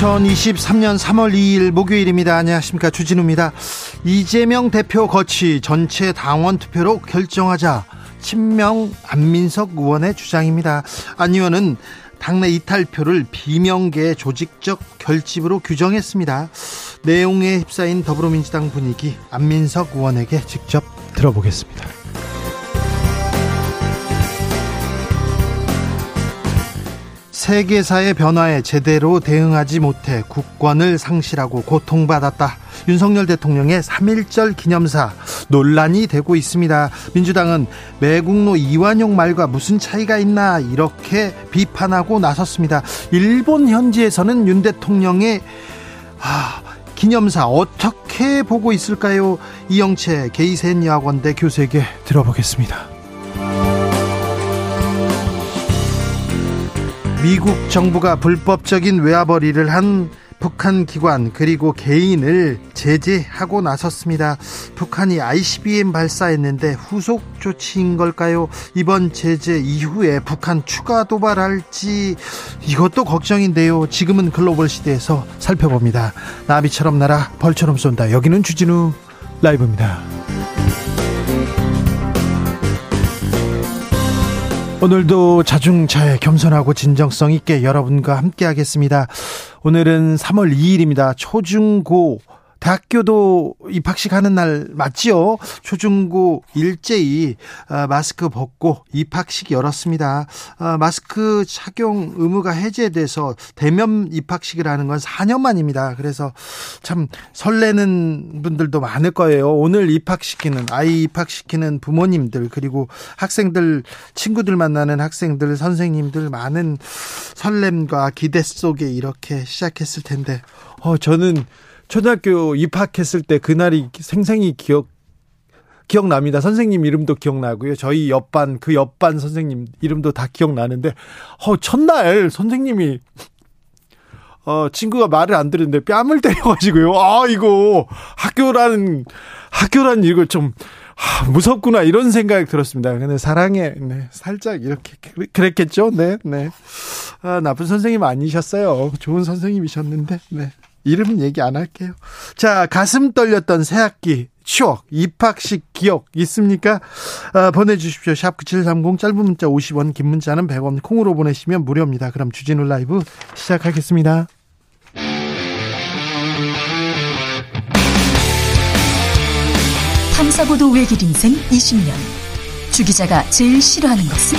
2023년 3월 2일 목요일입니다. 안녕하십니까. 주진우입니다. 이재명 대표 거치 전체 당원 투표로 결정하자. 친명 안민석 의원의 주장입니다. 안 의원은 당내 이탈표를 비명계 조직적 결집으로 규정했습니다. 내용에 휩싸인 더불어민주당 분위기 안민석 의원에게 직접 들어보겠습니다. 세계사의 변화에 제대로 대응하지 못해 국권을 상실하고 고통받았다. 윤석열 대통령의 3.1절 기념사 논란이 되고 있습니다. 민주당은 매국노 이완용 말과 무슨 차이가 있나 이렇게 비판하고 나섰습니다. 일본 현지에서는 윤 대통령의 아, 기념사 어떻게 보고 있을까요? 이영채 게이센 여학원대 교수에게 들어보겠습니다. 미국 정부가 불법적인 외화벌이를 한 북한 기관 그리고 개인을 제재하고 나섰습니다. 북한이 ICBM 발사했는데 후속 조치인 걸까요? 이번 제재 이후에 북한 추가 도발할지 이것도 걱정인데요. 지금은 글로벌 시대에서 살펴봅니다. 나비처럼 날아 벌처럼 쏜다. 여기는 주진우 라이브입니다. 오늘도 자중차에 겸손하고 진정성 있게 여러분과 함께 하겠습니다. 오늘은 3월 2일입니다. 초중고 대학교도 입학식 하는 날 맞지요? 초중고 일제히 아, 마스크 벗고 입학식 열었습니다. 아, 마스크 착용 의무가 해제돼서 대면 입학식을 하는 건 4년 만입니다. 그래서 참 설레는 분들도 많을 거예요. 오늘 입학시키는 아이 입학시키는 부모님들 그리고 학생들 친구들 만나는 학생들 선생님들 많은 설렘과 기대 속에 이렇게 시작했을 텐데 어 저는 초등학교 입학했을 때 그날이 생생히 기억 기억납니다. 선생님 이름도 기억나고요. 저희 옆반 그 옆반 선생님 이름도 다 기억나는데 어 첫날 선생님이 어 친구가 말을 안 들었는데 뺨을 때려 가지고요. 아 이거 학교라는 학교라는 이걸 좀 아, 무섭구나 이런 생각이 들었습니다. 근데 사랑에 네, 살짝 이렇게 그랬겠죠. 네, 네. 아, 나쁜 선생님 아니셨어요. 좋은 선생님이셨는데. 네. 이름은 얘기 안 할게요. 자, 가슴 떨렸던 새 학기 추억, 입학식 기억 있습니까? 아, 보내주십시오. 샵 9730 짧은 문자 50원, 긴 문자는 100원, 콩으로 보내시면 무료입니다. 그럼 주진우 라이브 시작하겠습니다. 탐사보도 외길 인생 20년. 주 기자가 제일 싫어하는 것은?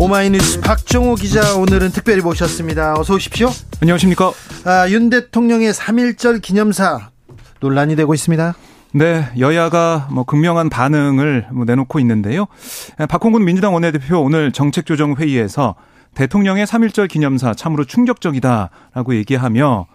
오마이뉴스 박정호 기자 오늘은 특별히 모셨습니다. 어서 오십시오. 안녕하십니까. 아, 윤 대통령의 3.1절 기념사 논란이 되고 있습니다. 네, 여야가 뭐 극명한 반응을 뭐 내놓고 있는데요. 박홍근 민주당 원내대표 오늘 정책조정회의에서 대통령의 3.1절 기념사 참으로 충격적이다라고 얘기하며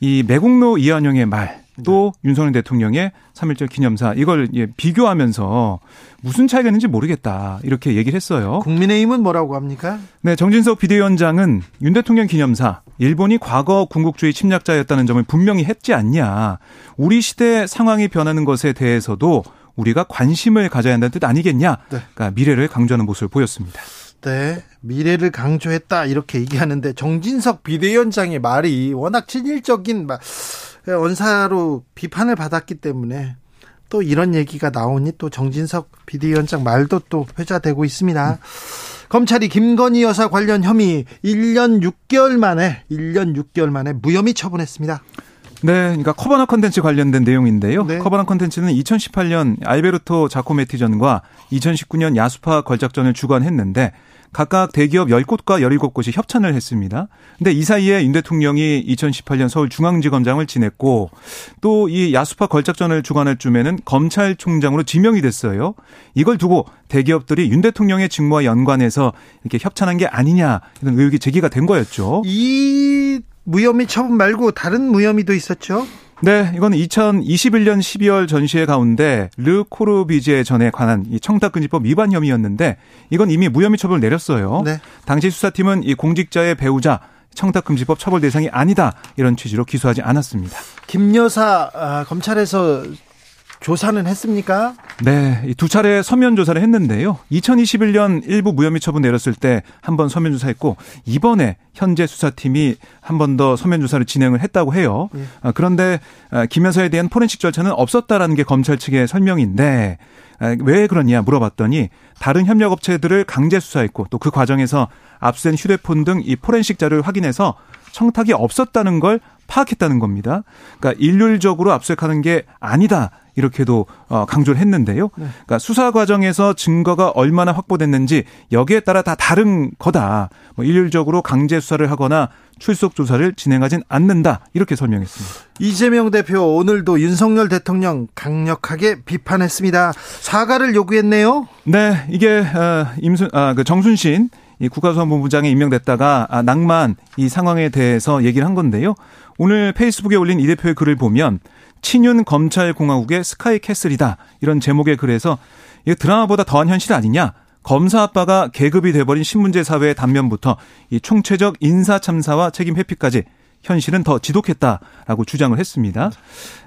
이 매국노 이한영의 말, 또 네. 윤석열 대통령의 3.1절 기념사 이걸 예, 비교하면서 무슨 차이가 있는지 모르겠다 이렇게 얘기를 했어요. 국민의힘은 뭐라고 합니까? 네, 정진석 비대위원장은 윤 대통령 기념사 일본이 과거 군국주의 침략자였다는 점을 분명히 했지 않냐. 우리 시대 상황이 변하는 것에 대해서도 우리가 관심을 가져야 한다는 뜻 아니겠냐. 네. 그러니까 미래를 강조하는 모습을 보였습니다. 네, 미래를 강조했다 이렇게 얘기하는데 정진석 비대위원장의 말이 워낙 친일적인 막 원사로 비판을 받았기 때문에 또 이런 얘기가 나오니 또 정진석 비대위원장 말도 또 회자되고 있습니다. 음. 검찰이 김건희 여사 관련 혐의 1년 6개월 만에 1년 6개월 만에 무혐의 처분했습니다. 네, 그러니까 커버나 컨텐츠 관련된 내용인데요. 네. 커버나 컨텐츠는 2018년 알베르토 자코메티전과 2019년 야수파 걸작전을 주관했는데 각각 대기업 10곳과 17곳이 협찬을 했습니다. 근데 이 사이에 윤 대통령이 2018년 서울중앙지검장을 지냈고 또 이 야수파 걸작전을 주관할 쯤에는 검찰총장으로 지명이 됐어요. 이걸 두고 대기업들이 윤 대통령의 직무와 연관해서 이렇게 협찬한 게 아니냐 이런 의혹이 제기가 된 거였죠. 이 무혐의 처분 말고 다른 무혐의도 있었죠? 네, 이건 2021년 12월 전시회 가운데 르 코르비제 전에 관한 이 청탁금지법 위반 혐의였는데 이건 이미 무혐의 처분을 내렸어요. 네. 당시 수사팀은 이 공직자의 배우자 청탁금지법 처벌 대상이 아니다 이런 취지로 기소하지 않았습니다. 김 여사 아, 검찰에서 조사는 했습니까? 네, 두 차례 서면 조사를 했는데요. 2021년 일부 무혐의 처분 내렸을 때 한 번 서면 조사했고 이번에 현재 수사팀이 한 번 더 서면 조사를 진행을 했다고 해요. 예. 아, 그런데 아, 김 여사에 대한 포렌식 절차는 없었다라는 게 검찰 측의 설명인데 아, 왜 그러냐 물어봤더니 다른 협력 업체들을 강제 수사했고 또 그 과정에서 압수된 휴대폰 등 이 포렌식 자료를 확인해서 청탁이 없었다는 걸 파악했다는 겁니다. 그러니까 일률적으로 압수수색하는 게 아니다. 이렇게도 어, 강조를 했는데요. 네. 그러니까 수사 과정에서 증거가 얼마나 확보됐는지 여기에 따라 다 다른 거다. 뭐 일률적으로 강제 수사를 하거나 출석 조사를 진행하진 않는다. 이렇게 설명했습니다. 이재명 대표 오늘도 윤석열 대통령 강력하게 비판했습니다. 사과를 요구했네요. 네, 이게 어, 임순 아, 그 정순신 이 국가수사본부장에 임명됐다가 아, 낭만 이 상황에 대해서 얘기를 한 건데요. 오늘 페이스북에 올린 이 대표의 글을 보면 친윤 검찰공화국의 스카이 캐슬이다. 이런 제목의 글에서 이 드라마보다 더한 현실 아니냐? 검사 아빠가 계급이 돼버린 신문제 사회의 단면부터 이 총체적 인사 참사와 책임 회피까지 현실은 더 지독했다라고 주장을 했습니다.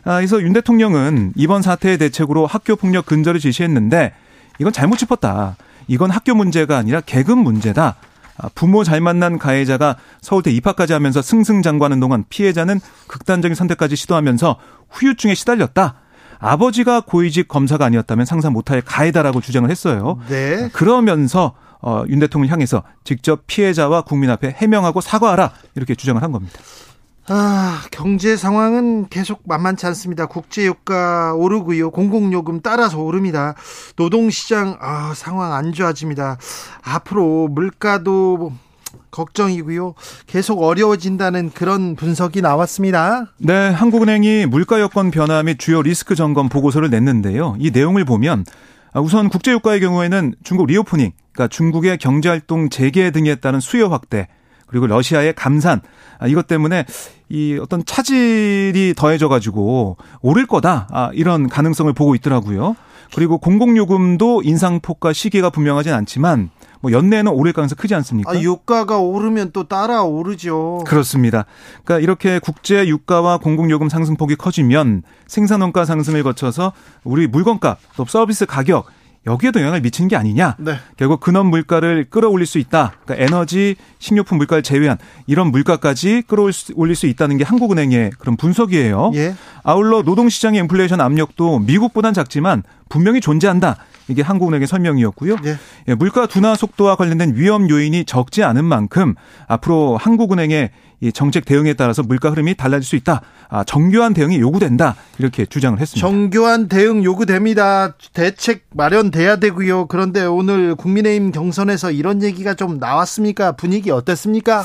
아, 그래서 윤 대통령은 이번 사태의 대책으로 학교 폭력 근절을 지시했는데 이건 잘못 짚었다. 이건 학교 문제가 아니라 계급 문제다. 아, 부모 잘 만난 가해자가 서울대 입학까지 하면서 승승장구하는 동안 피해자는 극단적인 선택까지 시도하면서 후유증에 시달렸다. 아버지가 고위직 검사가 아니었다면 상상 못할 가해다라고 주장을 했어요. 네. 그러면서 어, 윤 대통령 향해서 직접 피해자와 국민 앞에 해명하고 사과하라 이렇게 주장을 한 겁니다. 아, 경제 상황은 계속 만만치 않습니다. 국제유가 오르고요. 공공요금 따라서 오릅니다. 노동시장, 아, 상황 안 좋아집니다. 앞으로 물가도 걱정이고요. 계속 어려워진다는 그런 분석이 나왔습니다. 네, 한국은행이 물가 여건 변화 및 주요 리스크 점검 보고서를 냈는데요. 이 내용을 보면 우선 국제유가의 경우에는 중국 reopening, 그러니까 중국의 경제활동 재개 등에 따른 수요 확대, 그리고 러시아의 감산 아, 이것 때문에 이 어떤 차질이 더해져 가지고 오를 거다 아, 이런 가능성을 보고 있더라고요. 그리고 공공요금도 인상폭과 시기가 분명하진 않지만 뭐 연내에는 오를 가능성이 크지 않습니까? 아, 유가가 오르면 또 따라 오르죠. 그렇습니다. 그러니까 이렇게 국제 유가와 공공요금 상승폭이 커지면 생산원가 상승을 거쳐서 우리 물건값 또 서비스 가격 여기에도 영향을 미치는 게 아니냐. 네. 결국 근원 물가를 끌어올릴 수 있다. 그러니까 에너지, 식료품 물가를 제외한 이런 물가까지 끌어올릴 수 있다는 게 한국은행의 그런 분석이에요. 예. 아울러 노동시장의 인플레이션 압력도 미국보단 작지만 분명히 존재한다. 이게 한국은행의 설명이었고요. 예. 예, 물가 둔화 속도와 관련된 위험 요인이 적지 않은 만큼 앞으로 한국은행의 이 정책 대응에 따라서 물가 흐름이 달라질 수 있다. 아, 정교한 대응이 요구된다. 이렇게 주장을 했습니다. 정교한 대응 요구됩니다. 대책 마련돼야 되고요. 그런데 오늘 국민의힘 경선에서 이런 얘기가 좀 나왔습니까? 분위기 어땠습니까?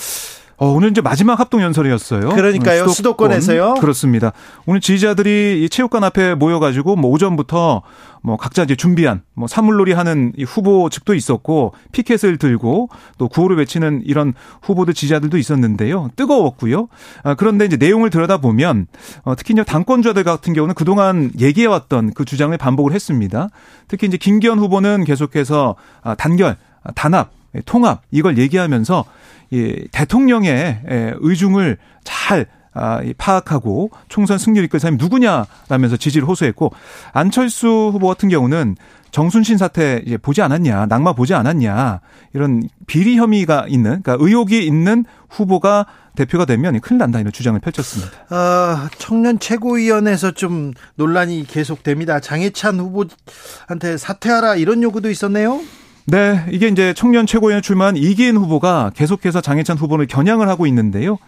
어, 오늘 이제 마지막 합동 연설이었어요. 그러니까요. 수도권. 에서요 그렇습니다. 오늘 지지자들이 이 체육관 앞에 모여가지고 뭐 오전부터 뭐 각자 이제 준비한 뭐 사물놀이 하는 이 후보 측도 있었고 피켓을 들고 또 구호를 외치는 이런 후보들 지지자들도 있었는데요. 뜨거웠고요. 아, 그런데 이제 내용을 들여다 보면 어, 특히 이제 당권자들 같은 경우는 그동안 얘기해왔던 그 주장을 반복을 했습니다. 특히 이제 김기현 후보는 계속해서 아, 단결, 아, 단합, 통합 이걸 얘기하면서 이 대통령의 의중을 잘 아, 파악하고 총선 승리를 이끌 사람이 누구냐라면서 지지를 호소했고 안철수 후보 같은 경우는 정순신 사태 이제 보지 않았냐, 낙마 보지 않았냐 이런 비리 혐의가 있는, 그러니까 의혹이 있는 후보가 대표가 되면 큰일 난다 이런 주장을 펼쳤습니다. 아, 청년 최고위원회에서 좀 논란이 계속됩니다. 장해찬 후보한테 사퇴하라 이런 요구도 있었네요. 네, 이게 이제 청년 최고위원 출마한 이기인 후보가 계속해서 장예찬 후보를 겨냥을 하고 있는데요.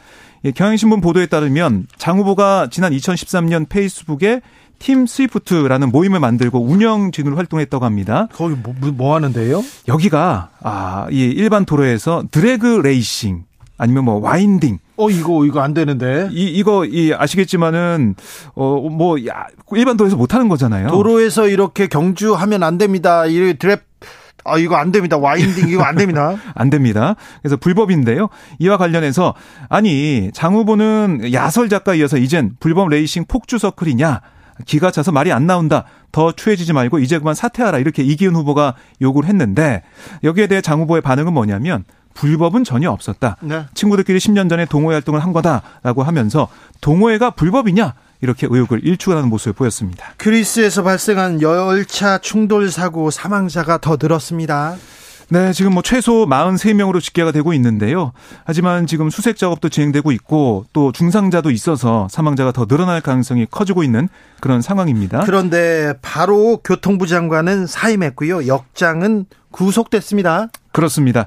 경향신문 보도에 따르면 장 후보가 지난 2013년 페이스북에 팀 스위프트라는 모임을 만들고 운영진으로 활동했다고 합니다. 거기 뭐, 뭐 하는데요? 여기가 아, 이 일반 도로에서 drag racing 아니면 뭐 winding. 어 이거 이거 안 되는데. 이 이거 이 아시겠지만은 어뭐 일반 도로에서 못 하는 거잖아요. 도로에서 이렇게 경주하면 안 됩니다. 이 드랩 아 이거 안 됩니다. 와인딩 이거 안 됩니다. 안 됩니다. 그래서 불법인데요. 이와 관련해서 아니 장 후보는 야설 작가 이어서 이젠 불법 레이싱 폭주 서클이냐? 기가 차서 말이 안 나온다. 더 추해지지 말고 이제 그만 사퇴하라. 이렇게 이기훈 후보가 요구를 했는데 여기에 대해 장 후보의 반응은 뭐냐면 불법은 전혀 없었다. 네. 친구들끼리 10년 전에 동호회 활동을 한 거다라고 하면서 동호회가 불법이냐? 이렇게 의혹을 일축하는 모습을 보였습니다. 그리스에서 발생한 열차 충돌 사고 사망자가 더 늘었습니다. 네, 지금 뭐 최소 43명으로 집계가 되고 있는데요. 하지만 지금 수색 작업도 진행되고 있고 또 중상자도 있어서 사망자가 더 늘어날 가능성이 커지고 있는 그런 상황입니다. 그런데 바로 교통부 장관은 사임했고요. 역장은 구속됐습니다. 그렇습니다.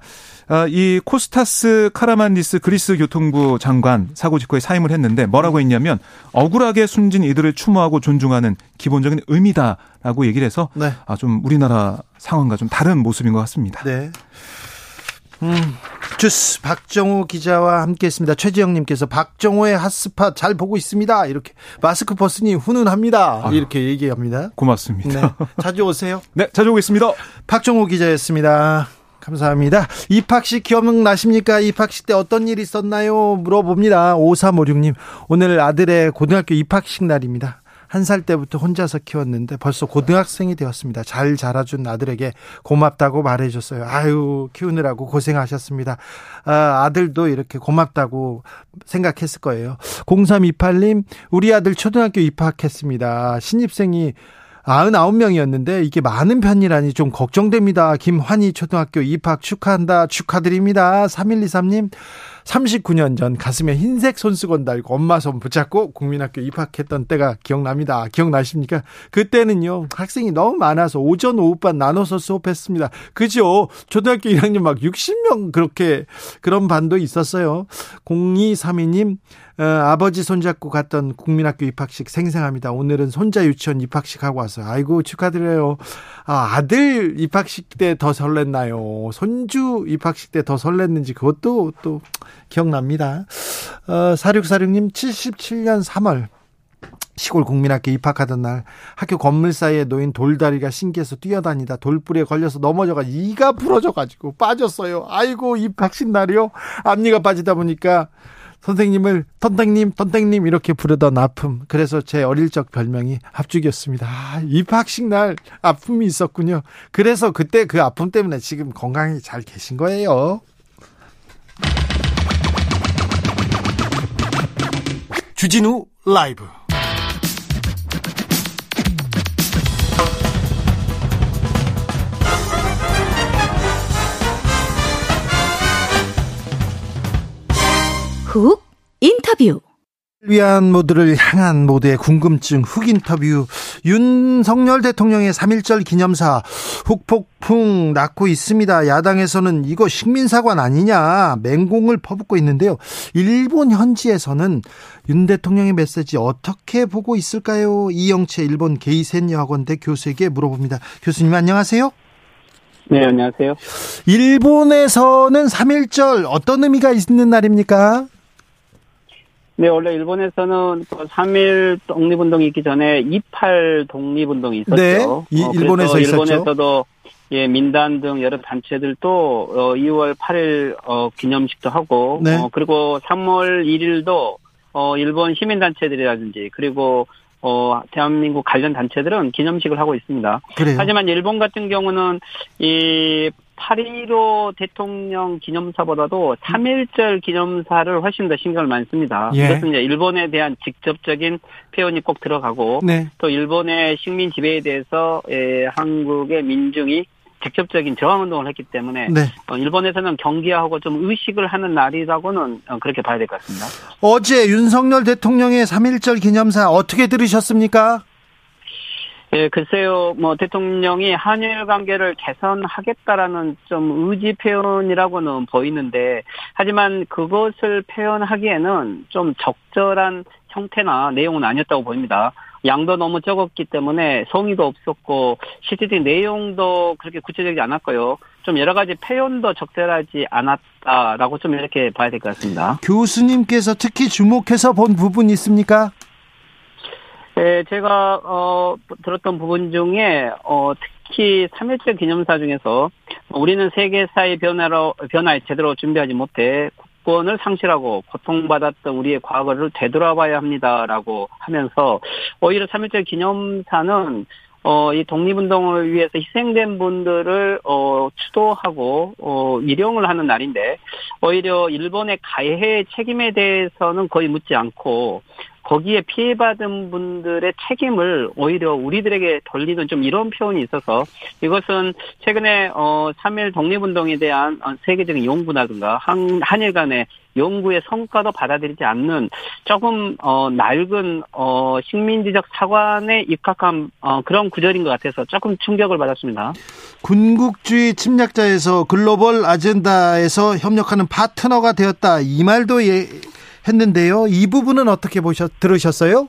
아, 이 코스타스 카라만디스 그리스 교통부 장관 사고 직후에 사임을 했는데 뭐라고 했냐면 억울하게 숨진 이들을 추모하고 존중하는 기본적인 의미다라고 얘기를 해서 네. 아, 좀 우리나라 상황과 좀 다른 모습인 것 같습니다. 네. 음, 주스 박정호 기자와 함께했습니다. 최지영님께서 박정호의 핫스팟 잘 보고 있습니다. 이렇게 마스크 벗으니 훈훈합니다. 아유, 이렇게 얘기합니다. 고맙습니다. 네, 자주 오세요. 네, 자주 오겠습니다. 박정호 기자였습니다. 감사합니다. 입학식 기억나십니까? 입학식 때 어떤 일이 있었나요? 물어봅니다. 5356님. 오늘 아들의 고등학교 입학식 날입니다. 한 살 때부터 혼자서 키웠는데 벌써 고등학생이 되었습니다. 잘 자라준 아들에게 고맙다고 말해줬어요. 아유, 키우느라고 고생하셨습니다. 아, 아들도 이렇게 고맙다고 생각했을 거예요. 0328님, 우리 아들 초등학교 입학했습니다. 신입생이 99명이었는데 이게 많은 편이라니 좀 걱정됩니다. 김환희 초등학교 입학 축하한다. 축하드립니다. 3123님. 39년 전 가슴에 흰색 손수건 달고 엄마 손 붙잡고 국민학교 입학했던 때가 기억납니다. 기억나십니까? 그때는요, 학생이 너무 많아서 오전, 오후반 나눠서 수업했습니다. 그죠? 초등학교 1학년 막 60명 그렇게 그런 반도 있었어요. 0232님, 어, 아버지 손잡고 갔던 국민학교 입학식 생생합니다. 오늘은 손자 유치원 입학식 하고 왔어요. 아이고 축하드려요. 아, 아들 입학식 때 더 설렜나요? 손주 입학식 때 더 설렜는지 그것도 또 기억납니다. 어, 4646님 77년 3월 시골 국민학교 입학하던 날 학교 건물 사이에 놓인 돌다리가 신기해서 뛰어다니다 돌뿌리에 걸려서 넘어져가 이가 부러져가지고 빠졌어요. 아이고 입학식 날이요. 앞니가 빠지다 보니까 선생님을 턴땡님, 턴땡님 이렇게 부르던 아픔. 그래서 제 어릴 적 별명이 합죽이었습니다. 아, 입학식 날 아픔이 있었군요. 그래서 그때 그 아픔 때문에 지금 건강히 잘 계신 거예요. 주진우 라이브. 훅 인터뷰 위한 모두를 향한 모두의 궁금증 훅 인터뷰 윤석열 대통령의 3.1절 기념사 훅폭풍 났고 있습니다. 야당에서는 이거 식민사관 아니냐 맹공을 퍼붓고 있는데요. 일본 현지에서는 윤 대통령의 메시지 어떻게 보고 있을까요? 이영채 일본 게이센 여학원대 교수에게 물어봅니다. 교수님 안녕하세요. 네, 안녕하세요. 일본에서는 3.1절 어떤 의미가 있는 날입니까? 네, 원래 일본에서는 3일 그 독립운동이 있기 전에 28 독립운동이 있었죠. 네, 이, 어, 일본에서 있었죠. 일본에서도 예, 민단 등 여러 단체들도 어, 2월 8일 어, 기념식도 하고 네. 어, 그리고 3월 1일도 어, 일본 시민 단체들이라든지 그리고 어, 대한민국 관련 단체들은 기념식을 하고 있습니다. 그래요? 하지만 일본 같은 경우는 이 8.15 대통령 기념사보다도 3.1절 기념사를 훨씬 더 신경을 많이 씁니다. 예. 이것은 이제 일본에 대한 직접적인 표현이 꼭 들어가고 네. 또 일본의 식민 지배에 대해서 에, 한국의 민중이 직접적인 저항 운동을 했기 때문에 네. 어, 일본에서는 경계하고 좀 의식을 하는 날이라고는 어, 그렇게 봐야 될 것 같습니다. 어제 윤석열 대통령의 3.1절 기념사 어떻게 들으셨습니까? 예, 글쎄요, 뭐, 대통령이 한일 관계를 개선하겠다라는 좀 의지 표현이라고는 보이는데, 하지만 그것을 표현하기에는 좀 적절한 형태나 내용은 아니었다고 보입니다. 양도 너무 적었기 때문에 성의도 없었고, 실질적인 내용도 그렇게 구체적이지 않았고요. 좀 여러 가지 표현도 적절하지 않았다라고 좀 이렇게 봐야 될 것 같습니다. 교수님께서 특히 주목해서 본 부분이 있습니까? 네, 제가 어 들었던 부분 중에 어 특히 3.1절 기념사 중에서 우리는 세계사의 변화로 변화에 제대로 준비하지 못해 국권을 상실하고 고통받았던 우리의 과거를 되돌아봐야 합니다라고 하면서 오히려 3.1절 기념사는 어, 이 독립운동을 위해서 희생된 분들을, 어, 추도하고, 어, 일용을 하는 날인데, 오히려 일본의 가해 책임에 대해서는 거의 묻지 않고, 거기에 피해받은 분들의 책임을 오히려 우리들에게 돌리는 좀 이런 표현이 있어서 이것은 최근에 어 3일 독립운동에 대한 어, 세계적인 연구라든가 한, 한일 간의 연구의 성과도 받아들이지 않는 조금 어 낡은 어 식민지적 사관에 입각한 어 그런 구절인 것 같아서 조금 충격을 받았습니다. 군국주의 침략자에서 글로벌 아젠다에서 협력하는 파트너가 되었다 이 말도 예, 했는데요. 이 부분은 어떻게 보셨 들으셨어요?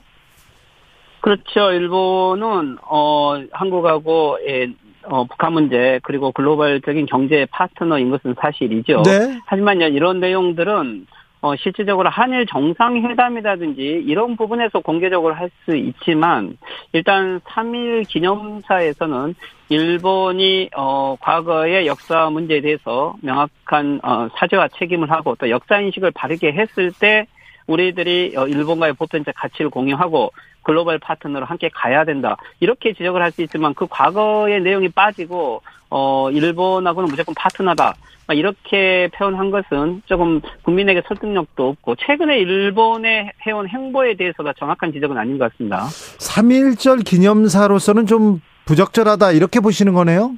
그렇죠. 일본은 어 한국하고 예, 어, 북한 문제 그리고 글로벌적인 경제 파트너인 것은 사실이죠. 네. 하지만요 이런 내용들은 어, 실질적으로 한일 정상회담이라든지 이런 부분에서 공개적으로 할 수 있지만 일단 3일 기념사에서는 일본이 어, 과거의 역사 문제에 대해서 명확한 어, 사죄와 책임을 하고 또 역사 인식을 바르게 했을 때 우리들이 어, 일본과의 보편적 가치를 공유하고 글로벌 파트너로 함께 가야 된다. 이렇게 지적을 할 수 있지만 그 과거의 내용이 빠지고 어 일본하고는 무조건 파트너다. 이렇게 표현한 것은 조금 국민에게 설득력도 없고 최근에 일본의 해온 행보에 대해서가 정확한 지적은 아닌 것 같습니다. 3.1절 기념사로서는 좀 부적절하다 이렇게 보시는 거네요?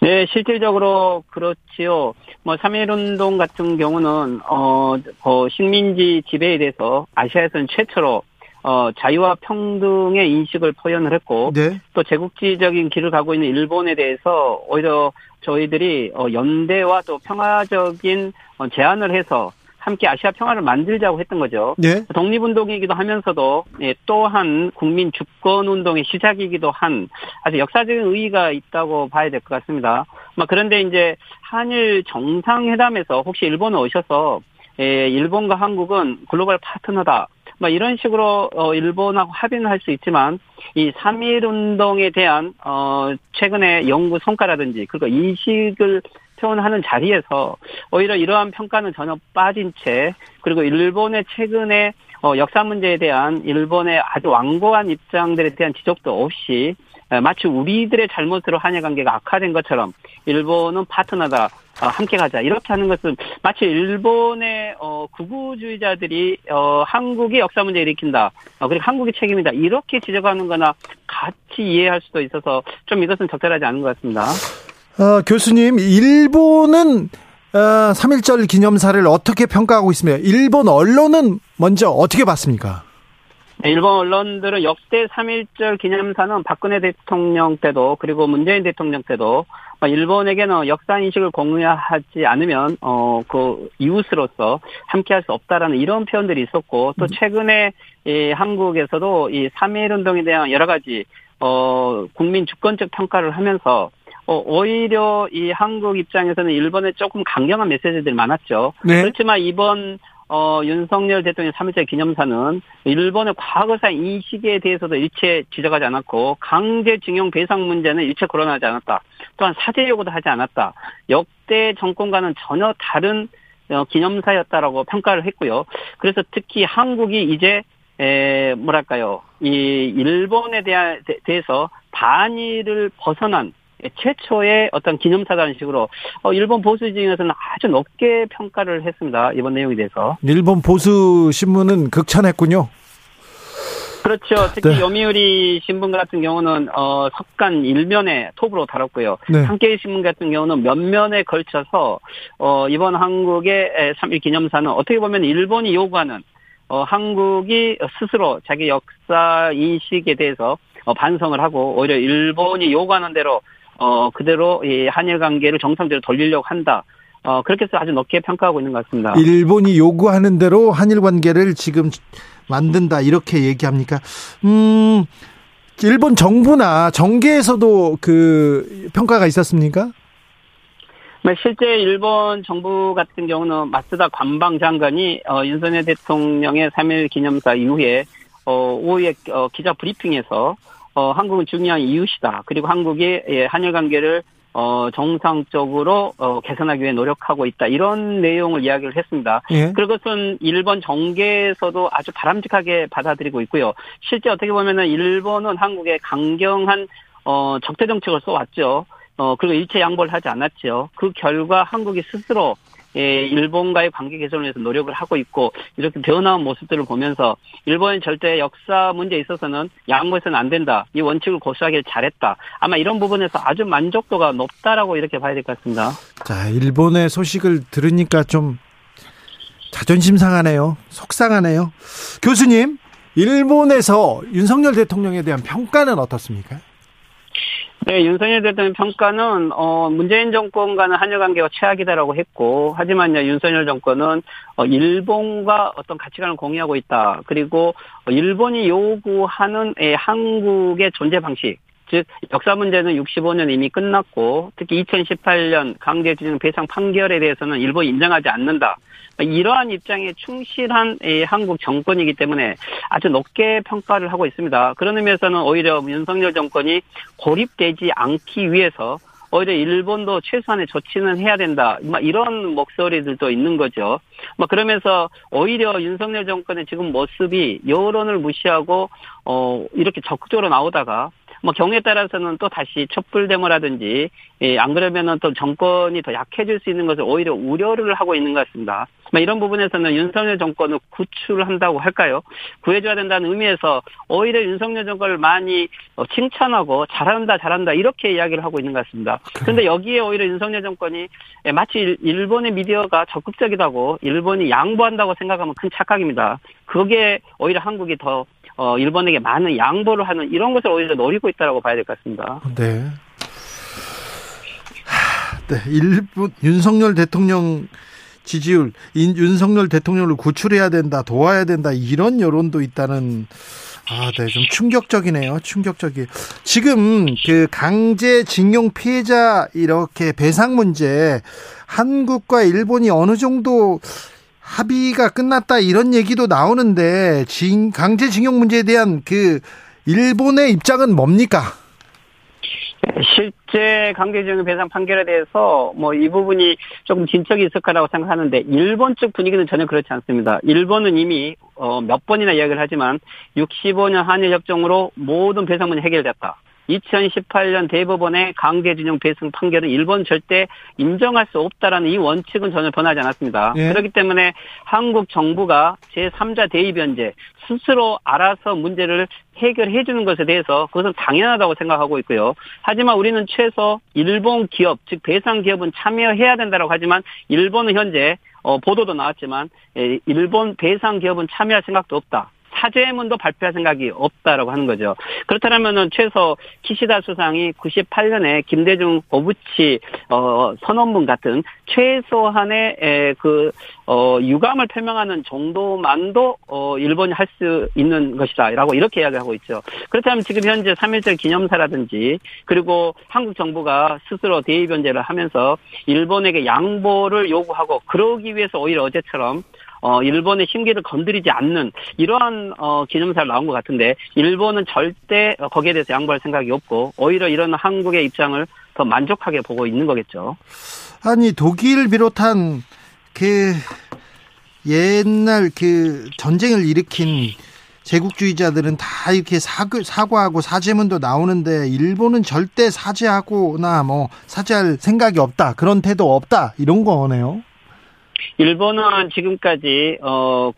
네, 실질적으로 그렇지요. 뭐, 3.1운동 같은 경우는, 어, 어, 식민지 지배에 대해서 아시아에서는 최초로 어, 자유와 평등의 인식을 표현을 했고 네. 또 제국주의적인 길을 가고 있는 일본에 대해서 오히려 저희들이 어, 연대와 또 평화적인 어, 제안을 해서 함께 아시아 평화를 만들자고 했던 거죠. 네. 독립운동이기도 하면서도 예, 또한 국민 주권 운동의 시작이기도 한 아주 역사적인 의의가 있다고 봐야 될 것 같습니다. 그런데 이제 한일 정상회담에서 혹시 일본에 오셔서 예, 일본과 한국은 글로벌 파트너다. 뭐 이런 식으로 어 일본하고 합의는 할 수 있지만 이3.1 운동에 대한 어 최근에 연구 성과라든지 그리고 인식을 표현하는 자리에서 오히려 이러한 평가는 전혀 빠진 채 그리고 일본의 최근에 어 역사 문제에 대한 일본의 아주 완고한 입장들에 대한 지적도 없이 마치 우리들의 잘못으로 한일 관계가 악화된 것처럼 일본은 파트너다. 어, 함께 가자 이렇게 하는 것은 마치 일본의 어, 구구주의자들이 어, 한국의 역사 문제 일으킨다 어, 그리고 한국의 책임이다 이렇게 지적하는거나 같이 이해할 수도 있어서 좀 이것은 적절하지 않은 것 같습니다. 어, 교수님 일본은 어, 3.1절 기념사를 어떻게 평가하고 있으며 일본 언론은 먼저 어떻게 봤습니까? 네, 일본 언론들은 역대 3.1절 기념사는 박근혜 대통령 때도 그리고 문재인 대통령 때도 어, 일본에게는 역사 인식을 공유하지 않으면 어 그 이웃으로서 함께할 수 없다라는 이런 표현들이 있었고 또 음. 최근에 이 한국에서도 이3.1 운동에 대한 여러 가지 어 국민 주권적 평가를 하면서 어, 오히려 이 한국 입장에서는 일본에 조금 강경한 메시지들이 많았죠. 네. 그렇지만 이번 어, 윤석열 대통령 3일째 기념사는 일본의 과거사 인식에 대해서도 일체 지적하지 않았고 강제징용 배상 문제는 일체 거론하지 않았다. 또한 사죄 요구도 하지 않았다. 역대 정권과는 전혀 다른 어, 기념사였다라고 평가를 했고요. 그래서 특히 한국이 이제 에, 뭐랄까요. 이 일본에 대한, 대해서 반일을 벗어난 최초의 어떤 기념사라는 식으로 어, 일본 보수 진영에서는 아주 높게 평가를 했습니다. 이번 내용에 대해서. 일본 보수 신문은 극찬했군요. 그렇죠. 특히 네. 요미우리 신문 같은 경우는 어 석간 일면에 톱으로 다뤘고요. 네. 한케이 신문 같은 경우는 몇 면에 걸쳐서 어 이번 한국의 3.1 기념사는 어떻게 보면 일본이 요구하는 어 한국이 스스로 자기 역사 인식에 대해서 어 반성을 하고 오히려 일본이 요구하는 대로 어 그대로 이 한일 관계를 정상대로 돌리려고 한다. 어 그렇게 해서 아주 높게 평가하고 있는 것 같습니다. 일본이 요구하는 대로 한일 관계를 지금 만든다 이렇게 얘기합니까? 음, 일본 정부나 정계에서도 그 평가가 있었습니까? 네, 실제 일본 정부 같은 경우는 마스다 관방 장관이 어, 윤석열 대통령의 3일 기념사 이후에 어, 오후에 어, 기자 브리핑에서 어, 한국은 중요한 이웃이다. 그리고 한국이 예, 한일 관계를 어, 정상적으로 어, 개선하기 위해 노력하고 있다. 이런 내용을 이야기를 했습니다. 예. 그것은 일본 정계에서도 아주 바람직하게 받아들이고 있고요. 실제 어떻게 보면은 일본은 한국에 강경한 어, 적대 정책을 써왔죠. 어, 그리고 일체 양보를 하지 않았죠. 그 결과 한국이 스스로 예, 일본과의 관계 개선을 위해서 노력을 하고 있고 이렇게 변화한 모습들을 보면서 일본이 절대 역사 문제에 있어서는 양보해서는 안 된다. 이 원칙을 고수하길 잘했다. 아마 이런 부분에서 아주 만족도가 높다라고 이렇게 봐야 될 것 같습니다. 자, 일본의 소식을 들으니까 좀 자존심 상하네요. 속상하네요. 교수님, 일본에서 윤석열 대통령에 대한 평가는 어떻습니까? 네, 윤석열 대통령 평가는 어 문재인 정권과는 한일 관계가 최악이다라고 했고 하지만요 윤석열 정권은 어 일본과 어떤 가치관을 공유하고 있다. 그리고 일본이 요구하는 에, 한국의 존재 방식 즉 역사 문제는 65년 이미 끝났고 특히 2018년 강제징용 배상 판결에 대해서는 일본이 인정하지 않는다. 이러한 입장에 충실한 한국 정권이기 때문에 아주 높게 평가를 하고 있습니다. 그런 의미에서는 오히려 윤석열 정권이 고립되지 않기 위해서 오히려 일본도 최소한의 조치는 해야 된다. 이런 목소리들도 있는 거죠. 그러면서 오히려 윤석열 정권의 지금 모습이 여론을 무시하고 어 이렇게 적극적으로 나오다가 뭐 경우에 따라서는 또 다시 촛불 데모라든지 예, 안 그러면은 또 정권이 더 약해질 수 있는 것을 오히려 우려를 하고 있는 것 같습니다. 뭐 이런 부분에서는 윤석열 정권을 구출한다고 할까요? 구해줘야 된다는 의미에서 오히려 윤석열 정권을 많이 어, 칭찬하고 잘한다 잘한다 이렇게 이야기를 하고 있는 것 같습니다. 그런데 여기에 오히려 윤석열 정권이 예, 마치 일본의 미디어가 적극적이다고 일본이 양보한다고 생각하면 큰 착각입니다. 그게 오히려 한국이 더 어, 일본에게 많은 양보를 하는 이런 것을 오히려 노리고 있다라고 봐야 될 것 같습니다. 네. 네, 일본 윤석열 대통령 지지율, 윤석열 대통령을 구출해야 된다, 도와야 된다 이런 여론도 있다는 아, 네, 좀 충격적이네요. 충격적이. 지금 그 강제징용 피해자 이렇게 배상 문제 한국과 일본이 어느 정도 합의가 끝났다 이런 얘기도 나오는데 징, 강제징용 문제에 대한 그 일본의 입장은 뭡니까? 실제 강제징용 배상 판결에 대해서 뭐 이 부분이 조금 진척이 있을 거라고 생각하는데 일본 측 분위기는 전혀 그렇지 않습니다. 일본은 이미 어 몇 번이나 이야기를 하지만 65년 한일 협정으로 모든 배상 문제 해결됐다. 2018년 대법원의 강제징용 배상 판결은 일본 절대 인정할 수 없다라는 이 원칙은 전혀 변하지 않았습니다. 예. 그렇기 때문에 한국 정부가 제3자 대의 변제 스스로 알아서 문제를 해결해 주는 것에 대해서 그것은 당연하다고 생각하고 있고요. 하지만 우리는 최소 일본 기업, 즉 배상 기업은 참여해야 된다고 하지만 일본은 현재 어, 보도도 나왔지만 일본 배상 기업은 참여할 생각도 없다. 사죄문도 발표할 생각이 없다라고 하는 거죠. 그렇다면은 최소 키시다 수상이 98년에 김대중 오부치 어, 선언문 같은 최소한의 에, 그 어, 유감을 표명하는 정도만도 어, 일본이 할 수 있는 것이다라고 이렇게 이야기하고 있죠. 그렇다면 지금 현재 3.1절 기념사라든지 그리고 한국 정부가 스스로 대의 변제를 하면서 일본에게 양보를 요구하고 그러기 위해서 오히려 어제처럼 어, 일본의 심기를 건드리지 않는 이러한 어, 기념사를 나온 것 같은데 일본은 절대 거기에 대해서 양보할 생각이 없고 오히려 이런 한국의 입장을 더 만족하게 보고 있는 거겠죠. 아니 독일 비롯한 그 옛날 그 전쟁을 일으킨 제국주의자들은 다 이렇게 사과, 사과하고 사죄문도 나오는데 일본은 절대 사죄하거나 뭐 사죄할 생각이 없다 그런 태도 없다 이런 거네요. 일본은 지금까지 어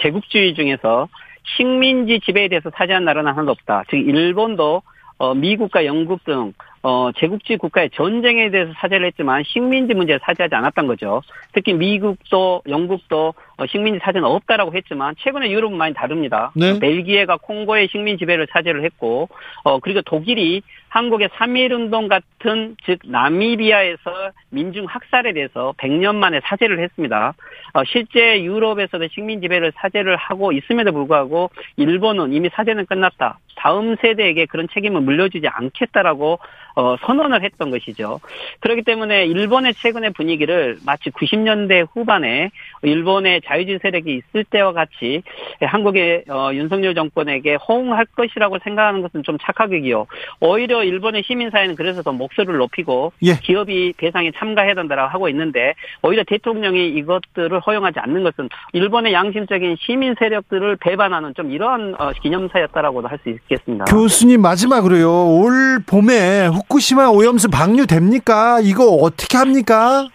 제국주의 중에서 식민지 지배에 대해서 사죄한 나라는 하나도 없다. 즉 일본도 어, 미국과 영국 등 어, 제국주의 국가의 전쟁에 대해서 사죄를 했지만 식민지 문제에 사죄하지 않았던 거죠. 특히 미국도 영국도 어, 식민지 사죄는 없다라고 했지만 최근에 유럽은 많이 다릅니다. 네. 벨기에가 콩고의 식민 지배를 사죄를 했고 어 그리고 독일이 한국의 3.1운동 같은 즉 나미비아에서 민중 학살에 대해서 100년 만에 사죄를 했습니다. 어, 실제 유럽에서도 식민 지배를 사죄를 하고 있음에도 불구하고 일본은 이미 사죄는 끝났다. 다음 세대에게 그런 책임을 물려주지 않겠다라고 어, 선언을 했던 것이죠. 그렇기 때문에 일본의 최근의 분위기를 마치 90년대 후반에 일본의 자유주의 세력이 있을 때와 같이 한국의 어, 윤석열 정권에게 호응할 것이라고 생각하는 것은 좀 착각이고요. 오히려 일본의 시민사회는 그래서 더 목소리를 높이고 예. 기업이 배상에 참가해야 된다라고 하고 있는데 오히려 대통령이 이것들을 허용하지 않는 것은 일본의 양심적인 시민 세력들을 배반하는 좀 이러한 어, 기념사였다라고도 할 수 있겠습니다. 교수님 마지막으로요. 올 봄에 후쿠시마 오염수 방류 됩니까? 이거 어떻게 합니까?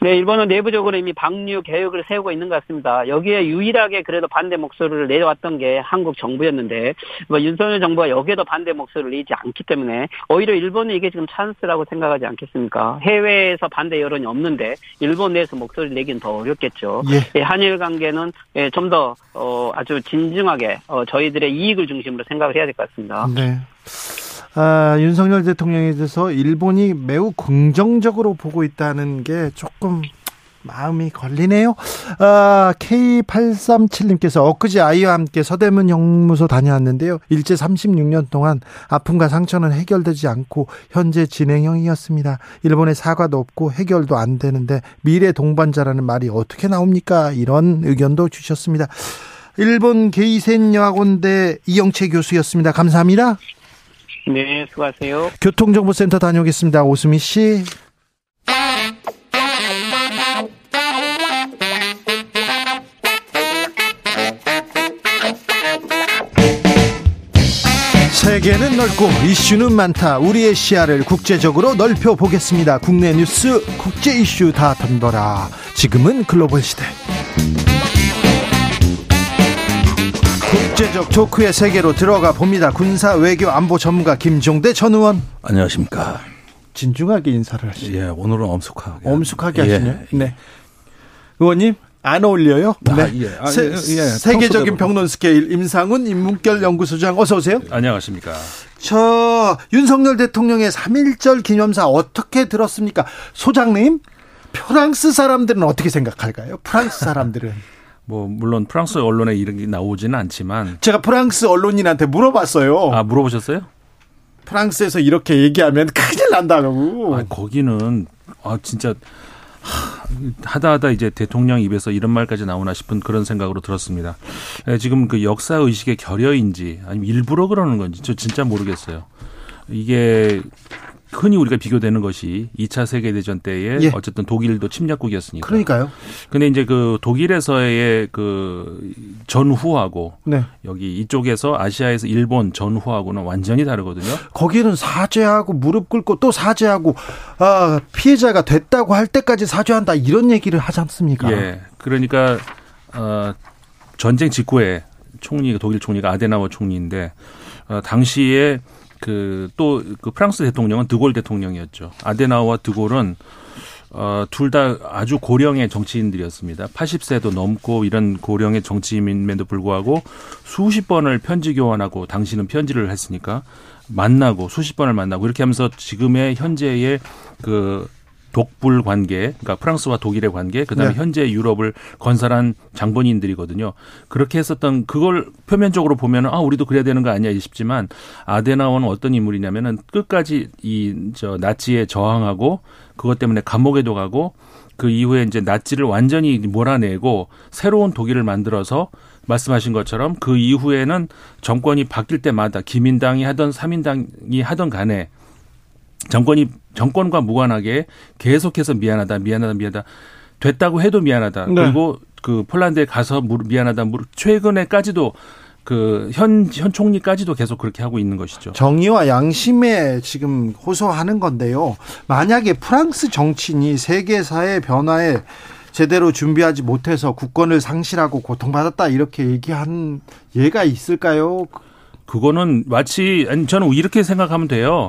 네, 일본은 내부적으로 이미 방류 계획을 세우고 있는 것 같습니다. 여기에 유일하게 그래도 반대 목소리를 내려왔던 게 한국 정부였는데 뭐 윤석열 정부가 여기에도 반대 목소리를 내지 않기 때문에 오히려 일본은 이게 지금 찬스라고 생각하지 않겠습니까? 해외에서 반대 여론이 없는데 일본 내에서 목소리를 내기는 더 어렵겠죠. 예. 예 한일 관계는 예, 좀더 어, 아주 진중하게 어, 저희들의 이익을 중심으로 생각을 해야 될 것 같습니다. 네. 아, 윤석열 대통령에 대해서 일본이 매우 긍정적으로 보고 있다는 게 조금 마음이 걸리네요. 아, K837님께서 엊그제 아이와 함께 서대문 영무소 다녀왔는데요. 일제 36년 동안 아픔과 상처는 해결되지 않고 현재 진행형이었습니다. 일본의 사과도 없고 해결도 안 되는데 미래 동반자라는 말이 어떻게 나옵니까? 이런 의견도 주셨습니다. 일본 게이센 여학원대 이영채 교수였습니다. 감사합니다. 네, 수고하세요. 교통정보센터 다녀오겠습니다. 오수미 씨. 세계는 넓고 이슈는 많다. 우리의 시야를 국제적으로 넓혀 보겠습니다. 국내 뉴스, 국제 이슈 다 던져라. 지금은 글로벌 시대. 국제적 토크의 세계로 들어가 봅니다. 군사 외교 안보 전문가 김종대 전 의원. 안녕하십니까. 진중하게 인사를 하시죠. 예, 오늘은 엄숙하게. 엄숙하게 예. 하시네요. 네. 의원님, 안 어울려요? 아, 네. 예. 아, 세, 예. 계적인 평론 스케일 임상훈 인문결 연구소장 어서 오세요. 안녕하십니까. 저 윤석열 대통령의 3.1절 기념사 어떻게 들었습니까? 소장님, 프랑스 사람들은 어떻게 생각할까요? 프랑스 사람들은. 뭐 물론 프랑스 언론에 이런 게 나오지는 않지만 제가 프랑스 언론인한테 물어봤어요. 아 물어보셨어요? 프랑스에서 이렇게 얘기하면 큰일 난다고. 아 거기는 아 진짜 하다 하다 이제 대통령 입에서 이런 말까지 나오나 싶은 그런 생각으로 들었습니다. 예, 지금 그 역사 의식의 결여인지 아니면 일부러 그러는 건지 저 진짜 모르겠어요. 이게 흔히 우리가 비교되는 것이 2차 세계 대전 때에 예. 어쨌든 독일도 침략국이었으니까. 그러니까요. 근데 이제 그 독일에서의 그 전후하고 네. 여기 이쪽에서 아시아에서 일본 전후하고는 완전히 다르거든요. 거기는 사죄하고 무릎 꿇고 또 사죄하고 아, 피해자가 됐다고 할 때까지 사죄한다 이런 얘기를 하지 않습니까? 예. 그러니까 어 전쟁 직후에 총리 독일 총리가 아데나워 총리인데 어 당시에 그 또그 그 프랑스 대통령은 드골 대통령이었죠. 아데나우와 드골은 어, 둘 다 아주 고령의 정치인들이었습니다. 80세도 넘고 이런 고령의 정치인임에도 불구하고 수십 번을 편지 교환하고 당신은 편지를 했으니까 만나고 수십 번을 만나고 이렇게 하면서 지금의 현재의 그 독불 관계, 그러니까 프랑스와 독일의 관계, 그다음에 네. 현재 유럽을 건설한 장본인들이거든요. 그렇게 했었던 그걸 표면적으로 보면은 아 우리도 그래야 되는 거 아니야 싶지만 아데나워는 어떤 인물이냐면은 끝까지 이 저 나치에 저항하고 그것 때문에 감옥에도 가고 그 이후에 이제 나치를 완전히 몰아내고 새로운 독일을 만들어서 말씀하신 것처럼 그 이후에는 정권이 바뀔 때마다 기민당이 하던 삼인당이 하던 간에 정권이 정권과 무관하게 계속해서 미안하다, 미안하다, 미안하다 됐다고 해도 미안하다. 네. 그리고 그 폴란드에 가서 미안하다. 최근에까지도 그현현 총리까지도 계속 그렇게 하고 있는 것이죠. 정의와 양심에 지금 호소하는 건데요. 만약에 프랑스 정치인이 세계사의 변화에 제대로 준비하지 못해서 국권을 상실하고 고통받았다 이렇게 얘기한 예가 있을까요? 그거는 마치 아니 저는 이렇게 생각하면 돼요.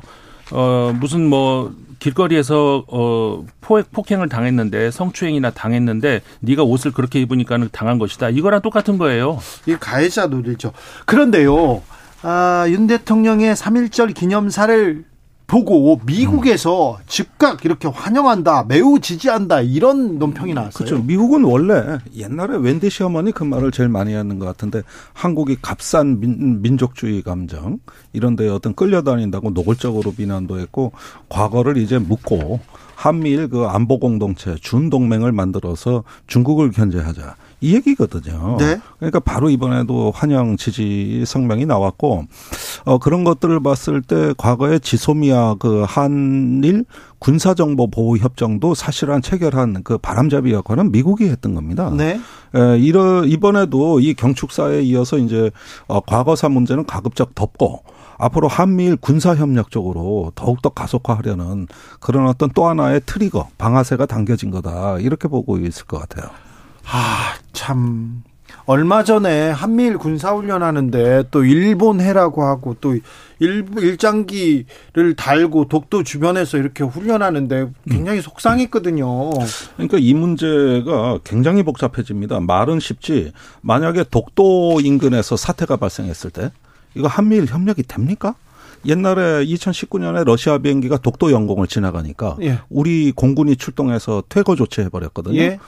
어 무슨 뭐 길거리에서 어 포획 폭행을 당했는데 성추행이나 당했는데 네가 옷을 그렇게 입으니까는 당한 것이다. 이거랑 똑같은 거예요. 이 가해자 논리죠. 그런데요. 아, 윤 대통령의 3.1절 기념사를 보고 미국에서 음. 즉각 이렇게 환영한다, 매우 지지한다 이런 논평이 나왔어요. 그렇죠. 미국은 원래 옛날에 웬디 시어머니 그 말을 제일 많이 하는 것 같은데 한국이 값싼 민, 족주의 감정 이런 데 어떤 끌려다닌다고 노골적으로 비난도 했고 과거를 이제 묻고 한미일 그 안보 공동체 준 동맹을 만들어서 중국을 견제하자. 이 얘기거든요. 네. 그러니까 바로 이번에도 환영 지지 성명이 나왔고 어 그런 것들을 봤을 때 과거에 지소미아 그 한일 군사정보 보호 협정도 사실은 체결한 그 바람잡이 역할은 미국이 했던 겁니다. 네. 에, 이러 이번에도 이 경축사에 이어서 이제 어 과거사 문제는 가급적 덮고 앞으로 한미일 군사 협력 쪽으로 더욱더 가속화하려는 그런 어떤 또 하나의 트리거 방아쇠가 당겨진 거다 이렇게 보고 있을 것 같아요. 아, 참. 얼마 전에 한미일 군사훈련 하는데 또 일본 해라고 하고 또 일, 일장기를 달고 독도 주변에서 이렇게 훈련하는데 굉장히 속상했거든요. 그러니까 이 문제가 굉장히 복잡해집니다. 말은 쉽지 만약에 독도 인근에서 사태가 발생했을 때 이거 한미일 협력이 됩니까? 옛날에 2019년에 러시아 비행기가 독도 영공을 지나가니까 예. 우리 공군이 출동해서 퇴거 조치해 버렸거든요. 예.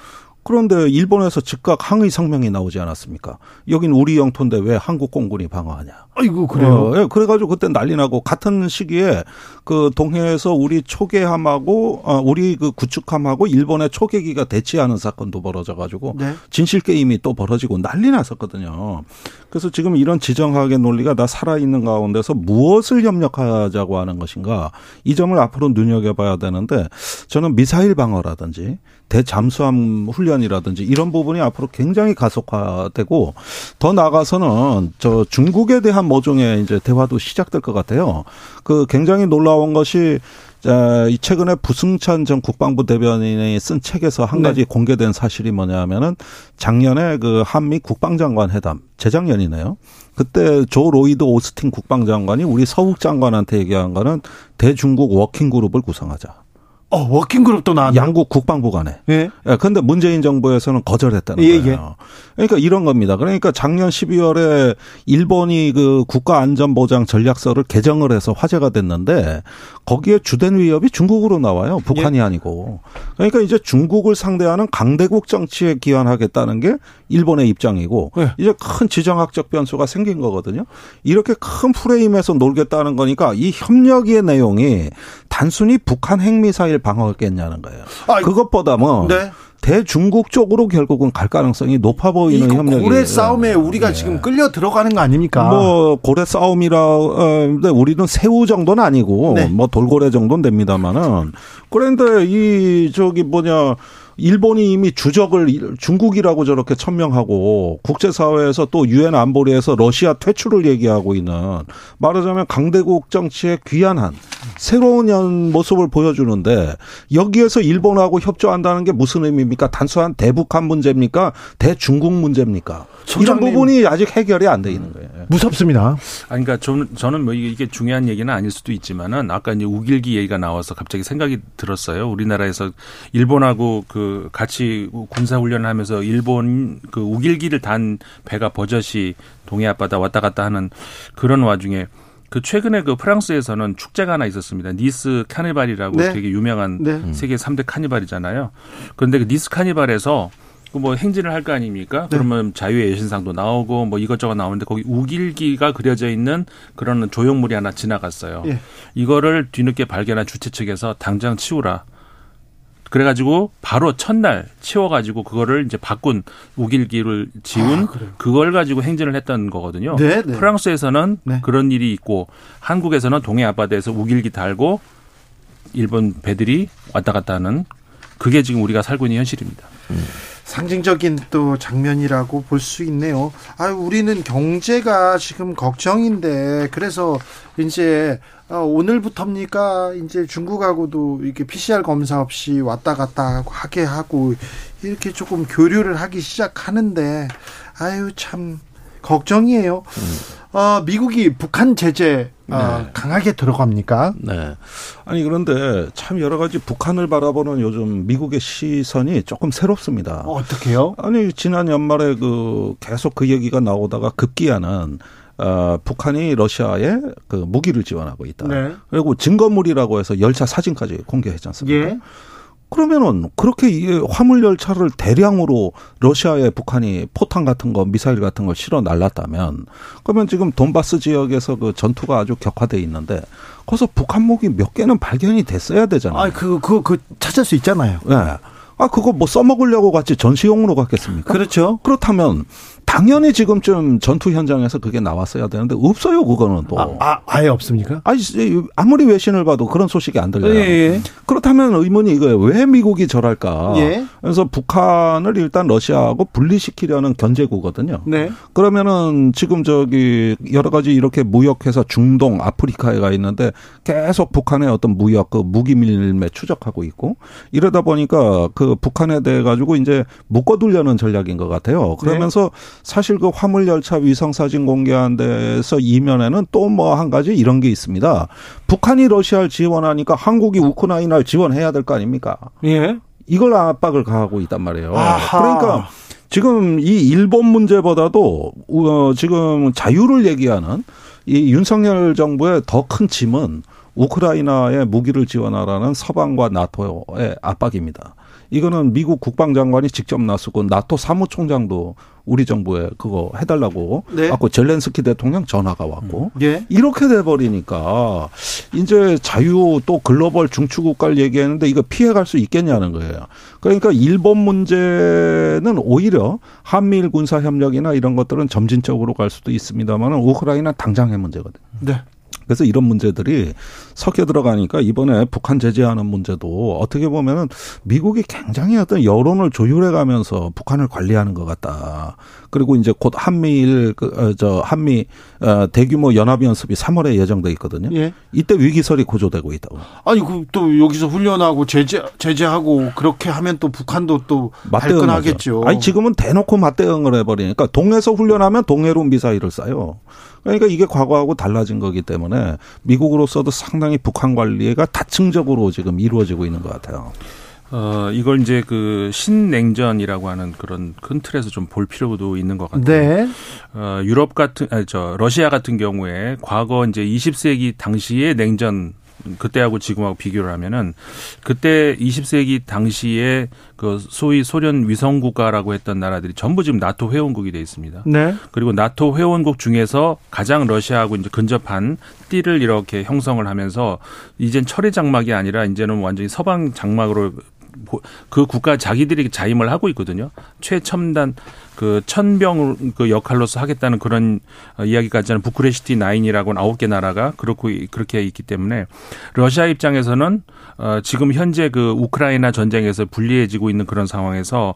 그런데 일본에서 즉각 항의 성명이 나오지 않았습니까? 여긴 우리 영토인데 왜 한국 공군이 방어하냐? 아이고 그래요. 어, 예, 그래가지고 그때 난리 나고 같은 시기에 그 동해에서 우리 초계함하고 어, 우리 그 구축함하고 일본의 초계기가 대치하는 사건도 벌어져가지고 네. 진실 게임이 또 벌어지고 난리 났었거든요. 그래서 지금 이런 지정학의 논리가 다 살아있는 가운데서 무엇을 협력하자고 하는 것인가 이 점을 앞으로 눈여겨봐야 되는데 저는 미사일 방어라든지 대잠수함 훈련이라든지 이런 부분이 앞으로 굉장히 가속화되고 더 나아가서는 저 중국에 대한 모종의 이제 대화도 시작될 것 같아요. 그 굉장히 놀라운 것이 자, 이 최근에 부승찬 전 국방부 대변인이 쓴 책에서 한 네. 가지 네. 공개된 사실이 뭐냐면은 작년에 그 한미 국방장관 회담, 재작년이네요. 그때 조 로이드 오스틴 국방장관이 우리 서욱 장관한테 얘기한 거는 대중국 working group을 구성하자. 어, working group도 나왔네. 양국 국방부 간에. 예. 예. 근데 문재인 정부에서는 거절했다는 예, 거예요. 예. 그러니까 이런 겁니다. 그러니까 작년 12월에 일본이 그 국가안전보장 전략서를 개정을 해서 화제가 됐는데 거기에 주된 위협이 중국으로 나와요. 북한이 예. 아니고. 그러니까 이제 중국을 상대하는 강대국 정치에 기원하겠다는 게 일본의 입장이고 예. 이제 큰 지정학적 변수가 생긴 거거든요. 이렇게 큰 프레임에서 놀겠다는 거니까 이 협력의 내용이 단순히 북한 핵미사일 방어겠냐는 거예요. 아, 그것보다 뭐 네. 대중국 쪽으로 결국은 갈 가능성이 높아 보이는 협력이 고래 싸움에 우리가 네. 지금 끌려 들어가는 거 아닙니까? 뭐 고래 싸움이라 어, 근데 우리는 새우 정도는 아니고 네. 뭐 돌고래 정도는 됩니다만은 그런데 이 저기 뭐냐 일본이 이미 주적을 중국이라고 저렇게 천명하고 국제사회에서 또 유엔 안보리에서 러시아 퇴출을 얘기하고 있는 말하자면 강대국 정치에 귀환한 새로운 모습을 보여주는데 여기에서 일본하고 협조한다는 게 무슨 의미입니까? 단순한 대북한 문제입니까? 대중국 문제입니까? 이런 부분이 아직 해결이 안 돼 있는 거예요. 무섭습니다. 아니, 그러니까 저는, 저는 뭐 이게 중요한 얘기는 아닐 수도 있지만은 아까 이제 우길기 얘기가 나와서 갑자기 생각이 들었어요. 우리나라에서 일본하고 그 같이 군사 훈련을 하면서 일본 그 욱일기를 단 배가 버젓이 동해 앞바다 왔다 갔다 하는 그런 와중에 그 최근에 그 프랑스에서는 축제가 하나 있었습니다. 니스 카니발이라고 네. 되게 유명한 네. 세계 3대 카니발이잖아요. 그런데 그 니스 카니발에서 그뭐 행진을 할 거 아닙니까? 네. 그러면 자유의 여신상도 나오고 뭐 이것저것 나오는데 거기 욱일기가 그려져 있는 그런 조형물이 하나 지나갔어요. 예. 이거를 뒤늦게 발견한 주최 측에서 당장 치우라. 그래가지고 바로 첫날 치워가지고 그거를 이제 바꾼 우길기를 지운 아, 그걸 가지고 행진을 했던 거거든요. 네, 네. 프랑스에서는 네. 그런 일이 있고 한국에서는 동해 앞바다에서 우길기 달고 일본 배들이 왔다 갔다 하는 그게 지금 우리가 살고 있는 현실입니다. 음. 상징적인 또 장면이라고 볼 수 있네요. 아, 우리는 경제가 지금 걱정인데 그래서 이제 어, 오늘부터입니까? 이제 중국하고도 이렇게 PCR 검사 없이 왔다 갔다 하게 하고 이렇게 조금 교류를 하기 시작하는데 아유 참 걱정이에요. 음. 어, 미국이 북한 제재 어, 네. 강하게 들어갑니까? 네. 아니 그런데 참 여러 가지 북한을 바라보는 요즘 미국의 시선이 조금 새롭습니다. 어, 어떻게요? 아니 지난 연말에 그 계속 그 얘기가 나오다가 급기야는 어, 북한이 러시아에 그 무기를 지원하고 있다. 네. 그리고 증거물이라고 해서 열차 사진까지 공개했지 않습니까? 예. 그러면은 그렇게 이 화물 열차를 대량으로 러시아에 북한이 포탄 같은 거 미사일 같은 걸 실어 날랐다면 그러면 지금 돈바스 지역에서 그 전투가 아주 격화돼 있는데 거기서 북한 무기 몇 개는 발견이 됐어야 되잖아요. 아, 그, 그, 그 찾을 수 있잖아요. 네. 아, 그거 뭐 써먹으려고 갔지 전시용으로 갔겠습니까? 그렇죠. 그렇다면 당연히 지금쯤 전투 현장에서 그게 나왔어야 되는데 없어요 그거는 또. 아, 아 예 없습니까? 아니 아무리 외신을 봐도 그런 소식이 안 들려요. 예, 예. 그렇다면 의문이 이거예요. 왜 미국이 저럴까? 예. 그래서 북한을 일단 러시아하고 분리시키려는 견제구거든요. 네. 그러면은 지금 저기 여러 가지 이렇게 무역해서 중동, 아프리카에 가 있는데 계속 북한의 어떤 무역 그 무기 밀매 추적하고 있고 이러다 보니까 그 북한에 대해 가지고 이제 묶어두려는 전략인 것 같아요. 그러면서 네. 사실 그 화물 열차 위성 사진 공개한 데서 이면에는 또 뭐 한 가지 이런 게 있습니다. 북한이 러시아를 지원하니까 한국이 우크라이나를 지원해야 될 거 아닙니까? 예. 이걸 압박을 가하고 있단 말이에요. 아하. 그러니까 지금 이 일본 문제보다도 어 지금 자유를 얘기하는 이 윤석열 정부의 더 큰 짐은 우크라이나에 무기를 지원하라는 서방과 나토의 압박입니다. 이거는 미국 국방장관이 직접 나서고 나토 사무총장도 우리 정부에 그거 해달라고 네. 아고 젤렌스키 대통령 전화가 왔고 음. 예. 이렇게 돼버리니까 이제 자유 또 글로벌 중추국가를 얘기했는데 이거 피해갈 수 있겠냐는 거예요. 그러니까 일본 문제는 오히려 한미일 군사 협력이나 이런 것들은 점진적으로 갈 수도 있습니다만은 우크라이나 당장의 문제거든요. 네. 그래서 이런 문제들이 섞여 들어가니까 이번에 북한 제재하는 문제도 어떻게 보면은 미국이 굉장히 어떤 여론을 조율해 가면서 북한을 관리하는 것 같다. 그리고 이제 곧 한미일 그저 어, 한미 어, 대규모 연합 연습이 3월에 예정돼 있거든요. 예. 이때 위기설이 고조되고 있다고. 아니 그또 여기서 훈련하고 제재 제재하고 그렇게 하면 또 북한도 또 발끈하겠죠. 아니 지금은 대놓고 맞대응을 해버리니까 동해에서 훈련하면 동해로 미사일을 쏴요. 그러니까 이게 과거하고 달라진 거기 때문에 미국으로서도 상당히 북한 관리가 다층적으로 지금 이루어지고 있는 것 같아요. 어, 이걸 이제 그 신냉전이라고 하는 그런 큰 틀에서 좀 볼 필요도 있는 것 같아요. 네. 어, 유럽 같은, 아니, 저, 러시아 같은 경우에 과거 이제 20세기 당시의 냉전 그때하고 지금하고 비교를 하면은 그때 20세기 당시에 그 소위 소련 위성 국가라고 했던 나라들이 전부 지금 나토 회원국이 돼 있습니다. 네. 그리고 나토 회원국 중에서 가장 러시아하고 이제 근접한 띠를 이렇게 형성을 하면서 이젠 철의 장막이 아니라 이제는 완전히 서방 장막으로 그 국가 자기들이 자임을 하고 있거든요. 최첨단 그 천병 그 역할로서 하겠다는 그런 이야기까지 하는 부크레시티 나인이라고는 아홉 개 나라가 그렇고 그렇게 있기 때문에 러시아 입장에서는 어 지금 현재 그 우크라이나 전쟁에서 불리해지고 있는 그런 상황에서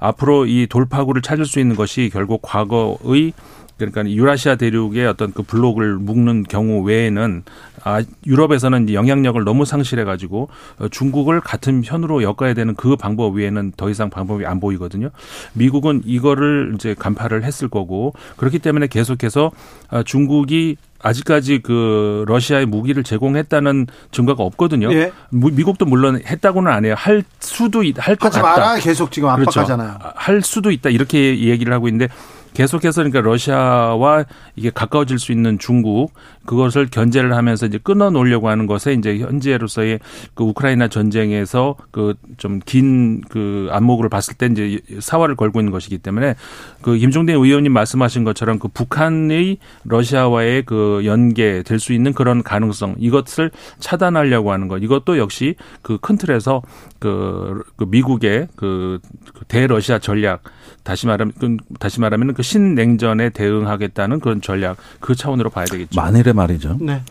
앞으로 이 돌파구를 찾을 수 있는 것이 결국 과거의 그러니까 유라시아 대륙의 어떤 그 블록을 묶는 경우 외에는 아 유럽에서는 영향력을 너무 상실해 가지고 어, 중국을 같은 편으로 엮어야 되는 그 방법 외에는 더 이상 방법이 안 보이거든요. 미국은 이거를 이제 간파를 했을 거고 그렇기 때문에 계속해서 어, 중국이 아직까지 그 러시아의 무기를 제공했다는 증거가 없거든요. 예. 미국도 물론 했다고는 안 해요. 할 수도 있, 할것 같다. 마라 계속 지금 압박하잖아요. 그렇죠. 할 수도 있다 이렇게 얘기를 하고 있는데 계속해서 그러니까 러시아와 이게 가까워질 수 있는 중국 그것을 견제를 하면서 이제 끊어 놓으려고 하는 것에 이제 현재로서의 그 우크라이나 전쟁에서 그 좀 긴그 그 안목으로 봤을 때 이제 사활을 걸고 있는 것이기 때문에 그 김종대 의원님 말씀하신 것처럼 그 북한의 러시아와의 그 연계될 수 있는 그런 가능성 이것을 차단하려고 하는 것 이것도 역시 그 큰 틀에서 그, 그 미국의 그, 그 대러시아 전략 다시 말하면 그 다시 말하면 그 신냉전에 대응하겠다는 그런 전략 그 차원으로 봐야 되겠죠. 만일에 말이죠. 네.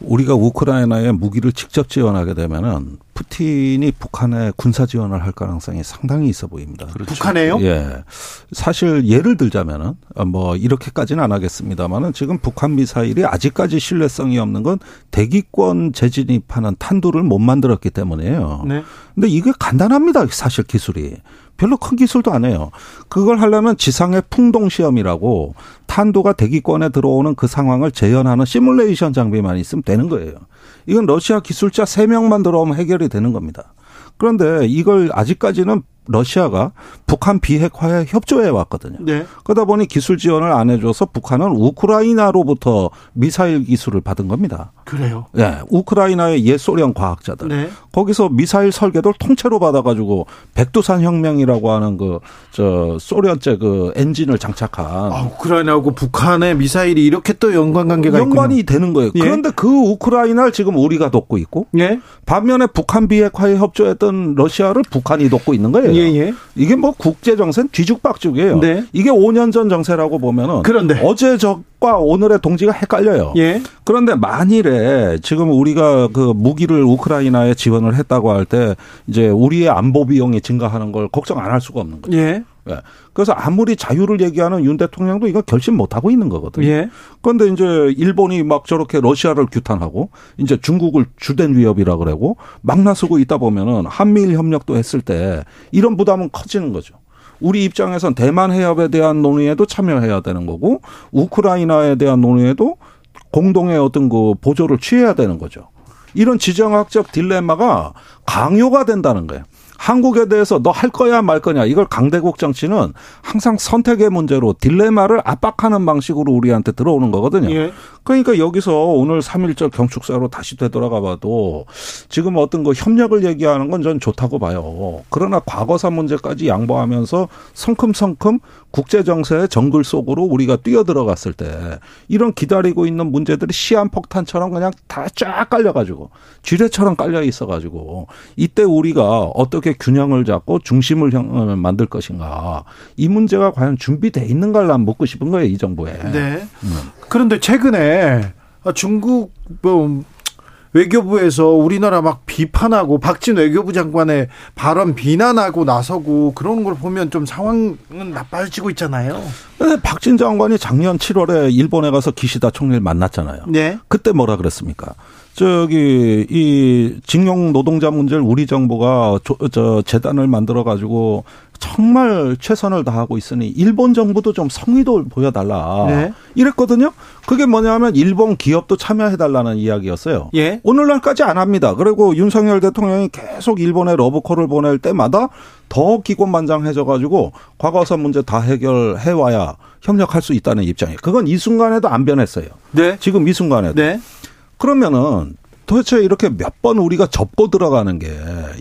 우리가 우크라이나에 무기를 직접 지원하게 되면은 푸틴이 북한에 군사 지원을 할 가능성이 상당히 있어 보입니다. 그렇죠. 북한에요? 예. 사실 예를 들자면은 뭐 이렇게까지는 안 하겠습니다만은 지금 북한 미사일이 아직까지 신뢰성이 없는 건 대기권 재진입하는 탄두를 못 만들었기 때문이에요. 네. 근데 이게 간단합니다. 사실 기술이. 별로 큰 기술도 안 해요. 그걸 하려면 지상의 풍동 시험이라고 탄도가 대기권에 들어오는 그 상황을 재현하는 시뮬레이션 장비만 있으면 되는 거예요. 이건 러시아 기술자 3명만 들어오면 해결이 되는 겁니다. 그런데 이걸 아직까지는 러시아가 북한 비핵화에 협조해 왔거든요. 네. 그러다 보니 기술 지원을 안 해줘서 북한은 우크라이나로부터 미사일 기술을 받은 겁니다. 그래요? 네. 우크라이나의 옛 소련 과학자들. 네. 거기서 미사일 설계도를 통째로 받아가지고 백두산 혁명이라고 하는 그, 저, 소련제 그 엔진을 장착한. 아, 우크라이나하고 북한의 미사일이 이렇게 또 연관관계가 연관이 있군요. 되는 거예요. 예? 그런데 그 우크라이나를 지금 우리가 돕고 있고. 예? 반면에 북한 비핵화에 협조했던 러시아를 북한이 돕고 있는 거예요. 예, 예. 이게 뭐 국제 정세는 뒤죽박죽이에요. 네. 이게 5년 전 정세라고 보면은 그런데 어제 적과 오늘의 동지가 헷갈려요. 예. 그런데 만일에 지금 우리가 그 무기를 우크라이나에 지원을 했다고 할 때 이제 우리의 안보 비용이 증가하는 걸 걱정 안 할 수가 없는 거죠. 예. 예. 그래서 아무리 자유를 얘기하는 윤 대통령도 이거 결심 못 하고 있는 거거든요. 예. 그런데 이제 일본이 막 저렇게 러시아를 규탄하고 이제 중국을 주된 위협이라 그러고 막 나서고 있다 보면은 한미일 협력도 했을 때 이런 부담은 커지는 거죠. 우리 입장에선 대만 해협에 대한 논의에도 참여해야 되는 거고 우크라이나에 대한 논의에도 공동의 어떤 그 보조를 취해야 되는 거죠. 이런 지정학적 딜레마가 강요가 된다는 거예요. 한국에 대해서 너 할 거야 말 거냐 이걸 강대국 정치는 항상 선택의 문제로 딜레마를 압박하는 방식으로 우리한테 들어오는 거거든요. 예. 그러니까 여기서 오늘 3.1절 경축사로 다시 되돌아가 봐도 지금 어떤 거 협력을 얘기하는 건 전 좋다고 봐요. 그러나 과거사 문제까지 양보하면서 성큼성큼 국제 정세의 정글 속으로 우리가 뛰어들어갔을 때 이런 기다리고 있는 문제들이 시한폭탄처럼 그냥 다 쫙 깔려가지고 쥐레처럼 깔려 있어가지고 이때 우리가 어떻게 균형을 잡고 중심을 만들 것인가 이 문제가 과연 준비돼 있는가를 난 묻고 싶은 거예요 이 정부에. 네. 음. 그런데 최근에 중국 뭐 외교부에서 우리나라 막 비판하고 박진 외교부 장관의 발언 비난하고 나서고 그런 걸 보면 좀 상황은 나빠지고 있잖아요. 네, 박진 장관이 작년 7월에 일본에 가서 기시다 총리를 만났잖아요. 네. 그때 뭐라 그랬습니까? 저기 이 징용 노동자 문제를 우리 정부가 저, 저 재단을 만들어 가지고 정말 최선을 다하고 있으니 일본 정부도 좀 성의도 보여달라. 네. 이랬거든요. 그게 뭐냐면 일본 기업도 참여해달라는 이야기였어요. 예. 오늘날까지 안 합니다. 그리고 윤석열 대통령이 계속 일본에 러브콜을 보낼 때마다 더 기곤만장해져가지고 과거사 문제 다 해결해 와야 협력할 수 있다는 입장이에요. 그건 이 순간에도 안 변했어요. 네. 지금 이 순간에도. 네. 그러면은 도대체 이렇게 몇 번 우리가 접고 들어가는 게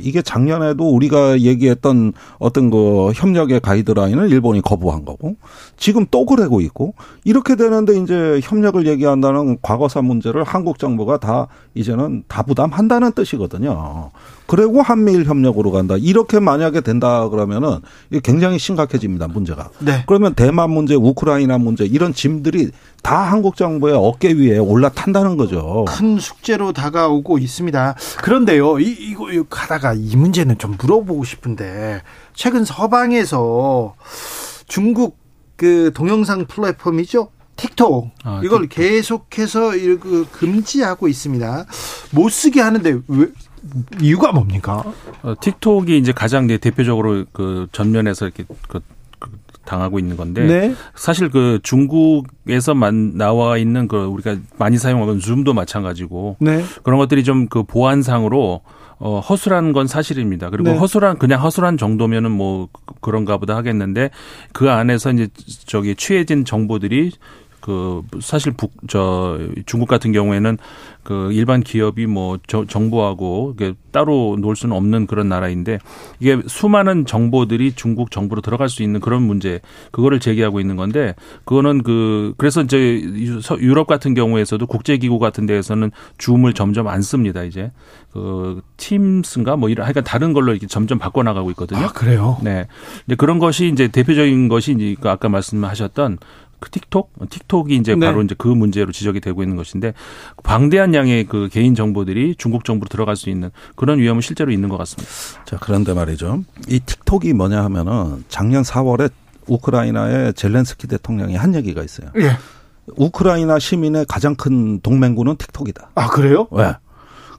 이게 작년에도 우리가 얘기했던 어떤 그 협력의 가이드라인을 일본이 거부한 거고 지금 또 그러고 있고 이렇게 되는데 이제 협력을 얘기한다는 과거사 문제를 한국 정부가 다 이제는 다 부담한다는 뜻이거든요. 그리고 한미일 협력으로 간다. 이렇게 만약에 된다 그러면은 굉장히 심각해집니다. 문제가. 네. 그러면 대만 문제, 우크라이나 문제 이런 짐들이 다 한국 정부의 어깨 위에 올라탄다는 거죠. 큰 숙제로 다 가오고 있습니다. 그런데요, 이, 이거, 이거 가다가 이 문제는 좀 물어보고 싶은데 최근 서방에서 중국 그 동영상 플랫폼이죠. 틱톡 아, 이걸 틱톡. 계속해서 그 금지하고 있습니다. 못 쓰게 하는데 왜 이유가 뭡니까? 어, 틱톡이 이제 가장 대표적으로 그 전면에서 이렇게 그, 그 당하고 있는 건데 네. 사실 그 중국에서만 나와 있는 그 우리가 많이 사용하는 줌도 마찬가지고 네. 그런 것들이 좀 그 보안상으로 어, 허술한 건 사실입니다. 그리고 네. 허술한 그냥 허술한 정도면은 뭐 그런가 보다 하겠는데 그 안에서 이제 저기 취해진 정보들이 그 사실 북 저 중국 같은 경우에는 그 일반 기업이 뭐 저, 정부하고 따로 놀 수는 없는 그런 나라인데 이게 수많은 정보들이 중국 정부로 들어갈 수 있는 그런 문제 그거를 제기하고 있는 건데 그거는 그 그래서 이제 유럽 같은 경우에서도 국제 기구 같은 데에서는 줌을 점점 안 씁니다 이제 그 팀스인가 뭐 이런 하여간 다른 걸로 이렇게 점점 바꿔 나가고 있거든요. 아, 그래요? 네. 근데 그런 것이 이제 대표적인 것이 이제 그 아까 말씀하셨던 그 틱톡, 틱톡이 이제 네. 바로 이제 그 문제로 지적이 되고 있는 것인데 방대한 양의 그 개인 정보들이 중국 정부로 들어갈 수 있는 그런 위험은 실제로 있는 것 같습니다. 자 그런데 말이죠. 이 틱톡이 뭐냐 하면은 작년 4월에 우크라이나의 젤렌스키 대통령이 한 얘기가 있어요. 예. 우크라이나 시민의 가장 큰 동맹군은 틱톡이다. 아 그래요? 네.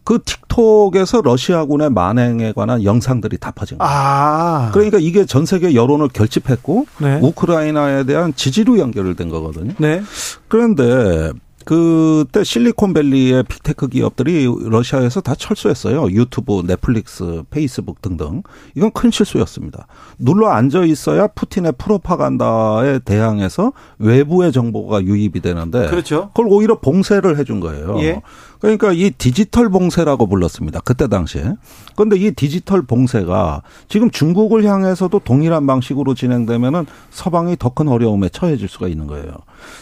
그 틱톡에서 러시아군의 만행에 관한 영상들이 다 퍼진 거예요. 아. 그러니까 이게 전 세계 여론을 결집했고 네. 우크라이나에 대한 지지로 연결된 거거든요. 네. 그런데 그때 실리콘밸리의 big tech 기업들이 러시아에서 다 철수했어요. 유튜브, 넷플릭스, 페이스북 등등. 이건 큰 실수였습니다. 눌러 앉아 있어야 푸틴의 프로파간다에 대항해서 외부의 정보가 유입이 되는데 그렇죠. 그걸 오히려 봉쇄를 해준 거예요. 예. 그러니까 이 디지털 봉쇄라고 불렀습니다. 그때 당시에. 그런데 이 디지털 봉쇄가 지금 중국을 향해서도 동일한 방식으로 진행되면은 서방이 더 큰 어려움에 처해질 수가 있는 거예요.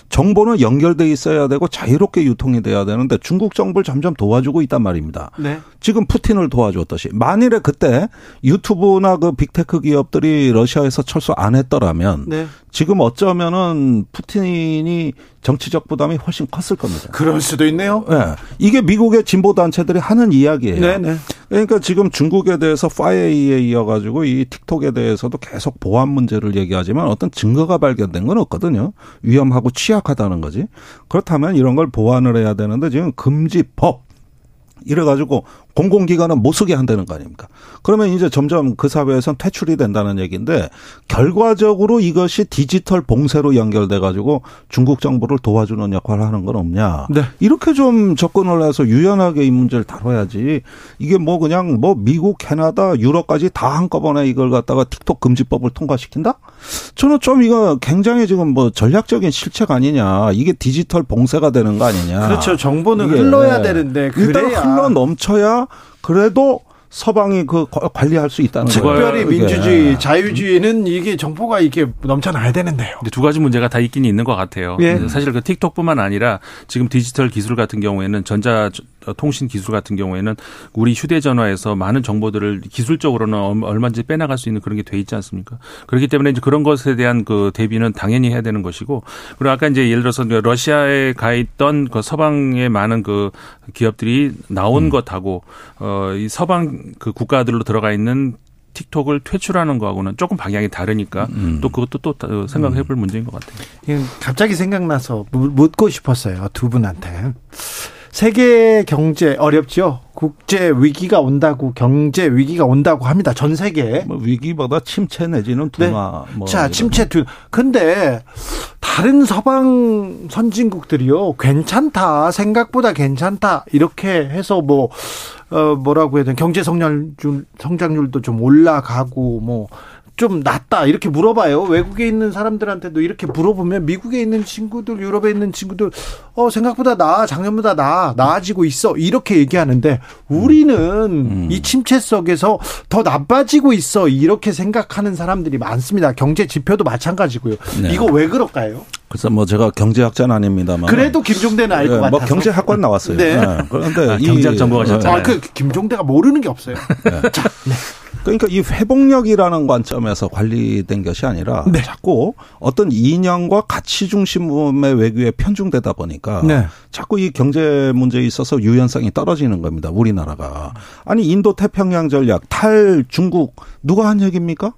정보는 연결돼 있어야 되고 자유롭게 유통이 돼야 되는데 중국 정부를 점점 도와주고 있단 말입니다. 네. 지금 푸틴을 도와줬듯이 만일에 그때 유튜브나 그 big tech 기업들이 러시아에서 철수 안 했더라면 네. 지금 어쩌면은 푸틴이 정치적 부담이 훨씬 컸을 겁니다. 그럴 수도 있네요. 네. 이게 미국의 진보 단체들이 하는 이야기예요. 네네. 네. 그러니까 지금 중국에 대해서 파이에이에 이어 가지고 이 틱톡에 대해서도 계속 보안 문제를 얘기하지만 어떤 증거가 발견된 건 없거든요. 위험하고 취약하다는 거지. 그렇다면 이런 걸 보완을 해야 되는데 지금 금지법 이래 가지고 공공기관은 못 쓰게 한다는 거 아닙니까? 그러면 이제 점점 그 사회에선 퇴출이 된다는 얘기인데 결과적으로 이것이 디지털 봉쇄로 연결돼 가지고 중국 정부를 도와주는 역할을 하는 건 없냐? 네. 이렇게 좀 접근을 해서 유연하게 이 문제를 다뤄야지. 이게 뭐 그냥 뭐 미국, 캐나다, 유럽까지 다 한꺼번에 이걸 갖다가 틱톡 금지법을 통과시킨다? 저는 좀 이거 굉장히 지금 뭐 전략적인 실책 아니냐. 이게 디지털 봉쇄가 되는 거 아니냐. 그렇죠. 정보는 흘러야 되는데 그래야. 일단 흘러 넘쳐야 그래도 서방이 그 관리할 수 있다는 거예요. 특별히 민주주의, 자유주의는 이게 정보가 이게 넘쳐나야 되는데요. 두 가지 문제가 다 있긴 있는 것 같아요. 예. 사실 그 틱톡뿐만 아니라 지금 디지털 기술 같은 경우에는 전자 통신 기술 같은 경우에는 우리 휴대전화에서 많은 정보들을 기술적으로는 얼마든지 빼나갈 수 있는 그런 게 돼 있지 않습니까? 그렇기 때문에 이제 그런 것에 대한 그 대비는 당연히 해야 되는 것이고 그리고 아까 이제 예를 들어서 러시아에 가 있던 그 서방의 많은 그 기업들이 나온 음. 것하고 어이 서방 그 국가들로 들어가 있는 틱톡을 퇴출하는 거하고는 조금 방향이 다르니까 음. 또 그것도 또 생각해 볼 음. 문제인 것 같아요. 갑자기 생각나서 묻고 싶었어요. 두 분한테. 세계 경제 어렵죠. 국제 위기가 온다고 경제 위기가 온다고 합니다. 전 세계. 뭐 위기보다 침체 내지는 둔화. 네. 뭐 자, 침체 둔. 근데 다른 서방 선진국들이요. 괜찮다. 생각보다 괜찮다. 이렇게 해서 뭐 어, 뭐라고 해야 되나 경제 성장률 성장률도 좀 올라가고 뭐 좀 낫다 이렇게 물어봐요. 외국에 있는 사람들한테도 이렇게 물어보면 미국에 있는 친구들, 유럽에 있는 친구들 어 생각보다 나 작년보다 나 나아지고 있어 이렇게 얘기하는데 우리는 음. 이 침체 속에서 더 나빠지고 있어 이렇게 생각하는 사람들이 많습니다. 경제 지표도 마찬가지고요. 네. 이거 왜 그럴까요? 그래서 뭐 제가 경제학자는 아닙니다만 그래도 김종대는 알것 네, 같아서 뭐 경제학관 나왔어요. 네. 네. 그런데 아, 경제학 전공하셨잖아요. 아, 그 김종대가 모르는 게 없어요. 네. 자, 네. 그러니까 이 회복력이라는 관점에서 관리된 것이 아니라 네. 자꾸 어떤 이념과 가치 중심의 외교에 편중되다 보니까 네. 자꾸 이 경제 문제에 있어서 유연성이 떨어지는 겁니다. 우리나라가. 아니 인도 태평양 전략 탈 중국 누가 한 얘기입니까?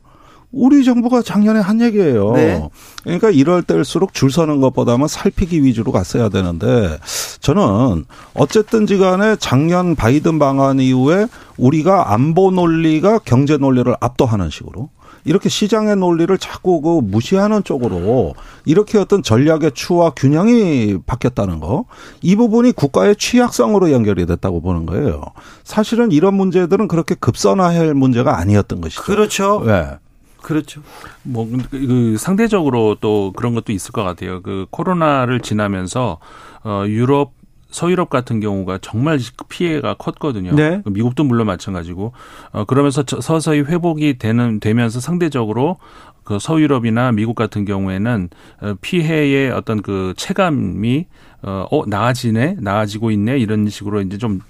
우리 정부가 작년에 한 얘기예요. 네. 그러니까 이럴 때일수록 줄 서는 것보다는 살피기 위주로 갔어야 되는데 저는 어쨌든지 간에 작년 바이든 방한 이후에 우리가 안보 논리가 경제 논리를 압도하는 식으로 이렇게 시장의 논리를 자꾸 그 무시하는 쪽으로 이렇게 어떤 전략의 추와 균형이 바뀌었다는 거. 이 부분이 국가의 취약성으로 연결이 됐다고 보는 거예요. 사실은 이런 문제들은 그렇게 급선화할 문제가 아니었던 것이죠. 그렇죠. 네. 그렇죠. 뭐, 그 상대적으로 또 그런 것도 있을 것 같아요. 그 코로나를 지나면서 어, 유럽 서유럽 같은 경우가 정말 피해가 컸거든요. 네. 그 미국도 물론 마찬가지고 어 그러면서 서서히 회복이 되는 되면서 상대적으로 그 서유럽이나 미국 같은 경우에는 어, 피해의 어떤 그 체감이 어, 어 나아지네, 나아지고 있네 이런 식으로 이제 좀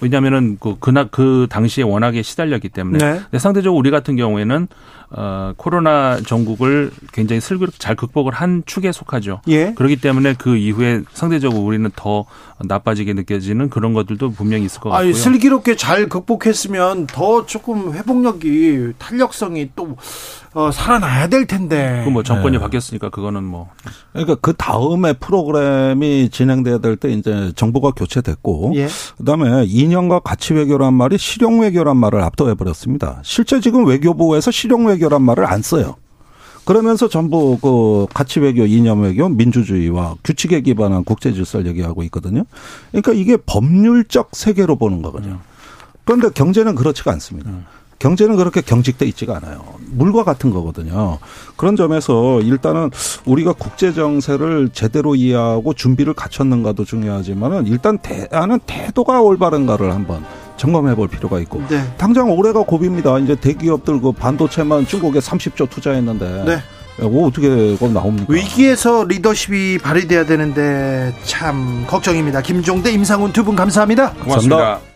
왜냐하면은 그 그나 그 당시에 워낙에 시달렸기 때문에 네. 상대적으로 우리 같은 경우에는 어 코로나 전국을 굉장히 슬기롭게 잘 극복을 한 축에 속하죠. 예. 그렇기 때문에 그 이후에 상대적으로 우리는 더 나빠지게 느껴지는 그런 것들도 분명히 있을 것 같고요. 아니, 슬기롭게 잘 극복했으면 더 조금 회복력이 탄력성이 또 어, 살아나야 될 텐데. 그 뭐 정권이 네. 바뀌었으니까 그거는 뭐. 그러니까 그 다음에 프로그램이 진행돼야 될 때 이제 정부가 교체됐고, 예. 그다음에 2년과 가치 외교란 말이 실용 외교란 말을 압도해 버렸습니다. 실제 지금 외교부에서 실용 외교 란 말을 안 써요. 그러면서 전부 그 가치 외교, 이념 외교, 민주주의와 규칙에 기반한 국제 질서를 얘기하고 있거든요. 그러니까 이게 법률적 세계로 보는 거거든요. 음. 그런데 경제는 그렇지가 않습니다. 음. 경제는 그렇게 경직돼 있지가 않아요. 물과 같은 거거든요. 그런 점에서 일단은 우리가 국제 정세를 제대로 이해하고 준비를 갖췄는가도 중요하지만은 일단 대안은 태도가 올바른가를 한번 점검해 볼 필요가 있고 네. 당장 올해가 고비입니다. 이제 대기업들 그 반도체만 중국에 30조 투자했는데 네. 뭐 어떻게 그건 나옵니까? 위기에서 리더십이 발휘돼야 되는데 참 걱정입니다. 김종대, 임상훈 두 분 감사합니다. 고맙습니다. 감사합니다.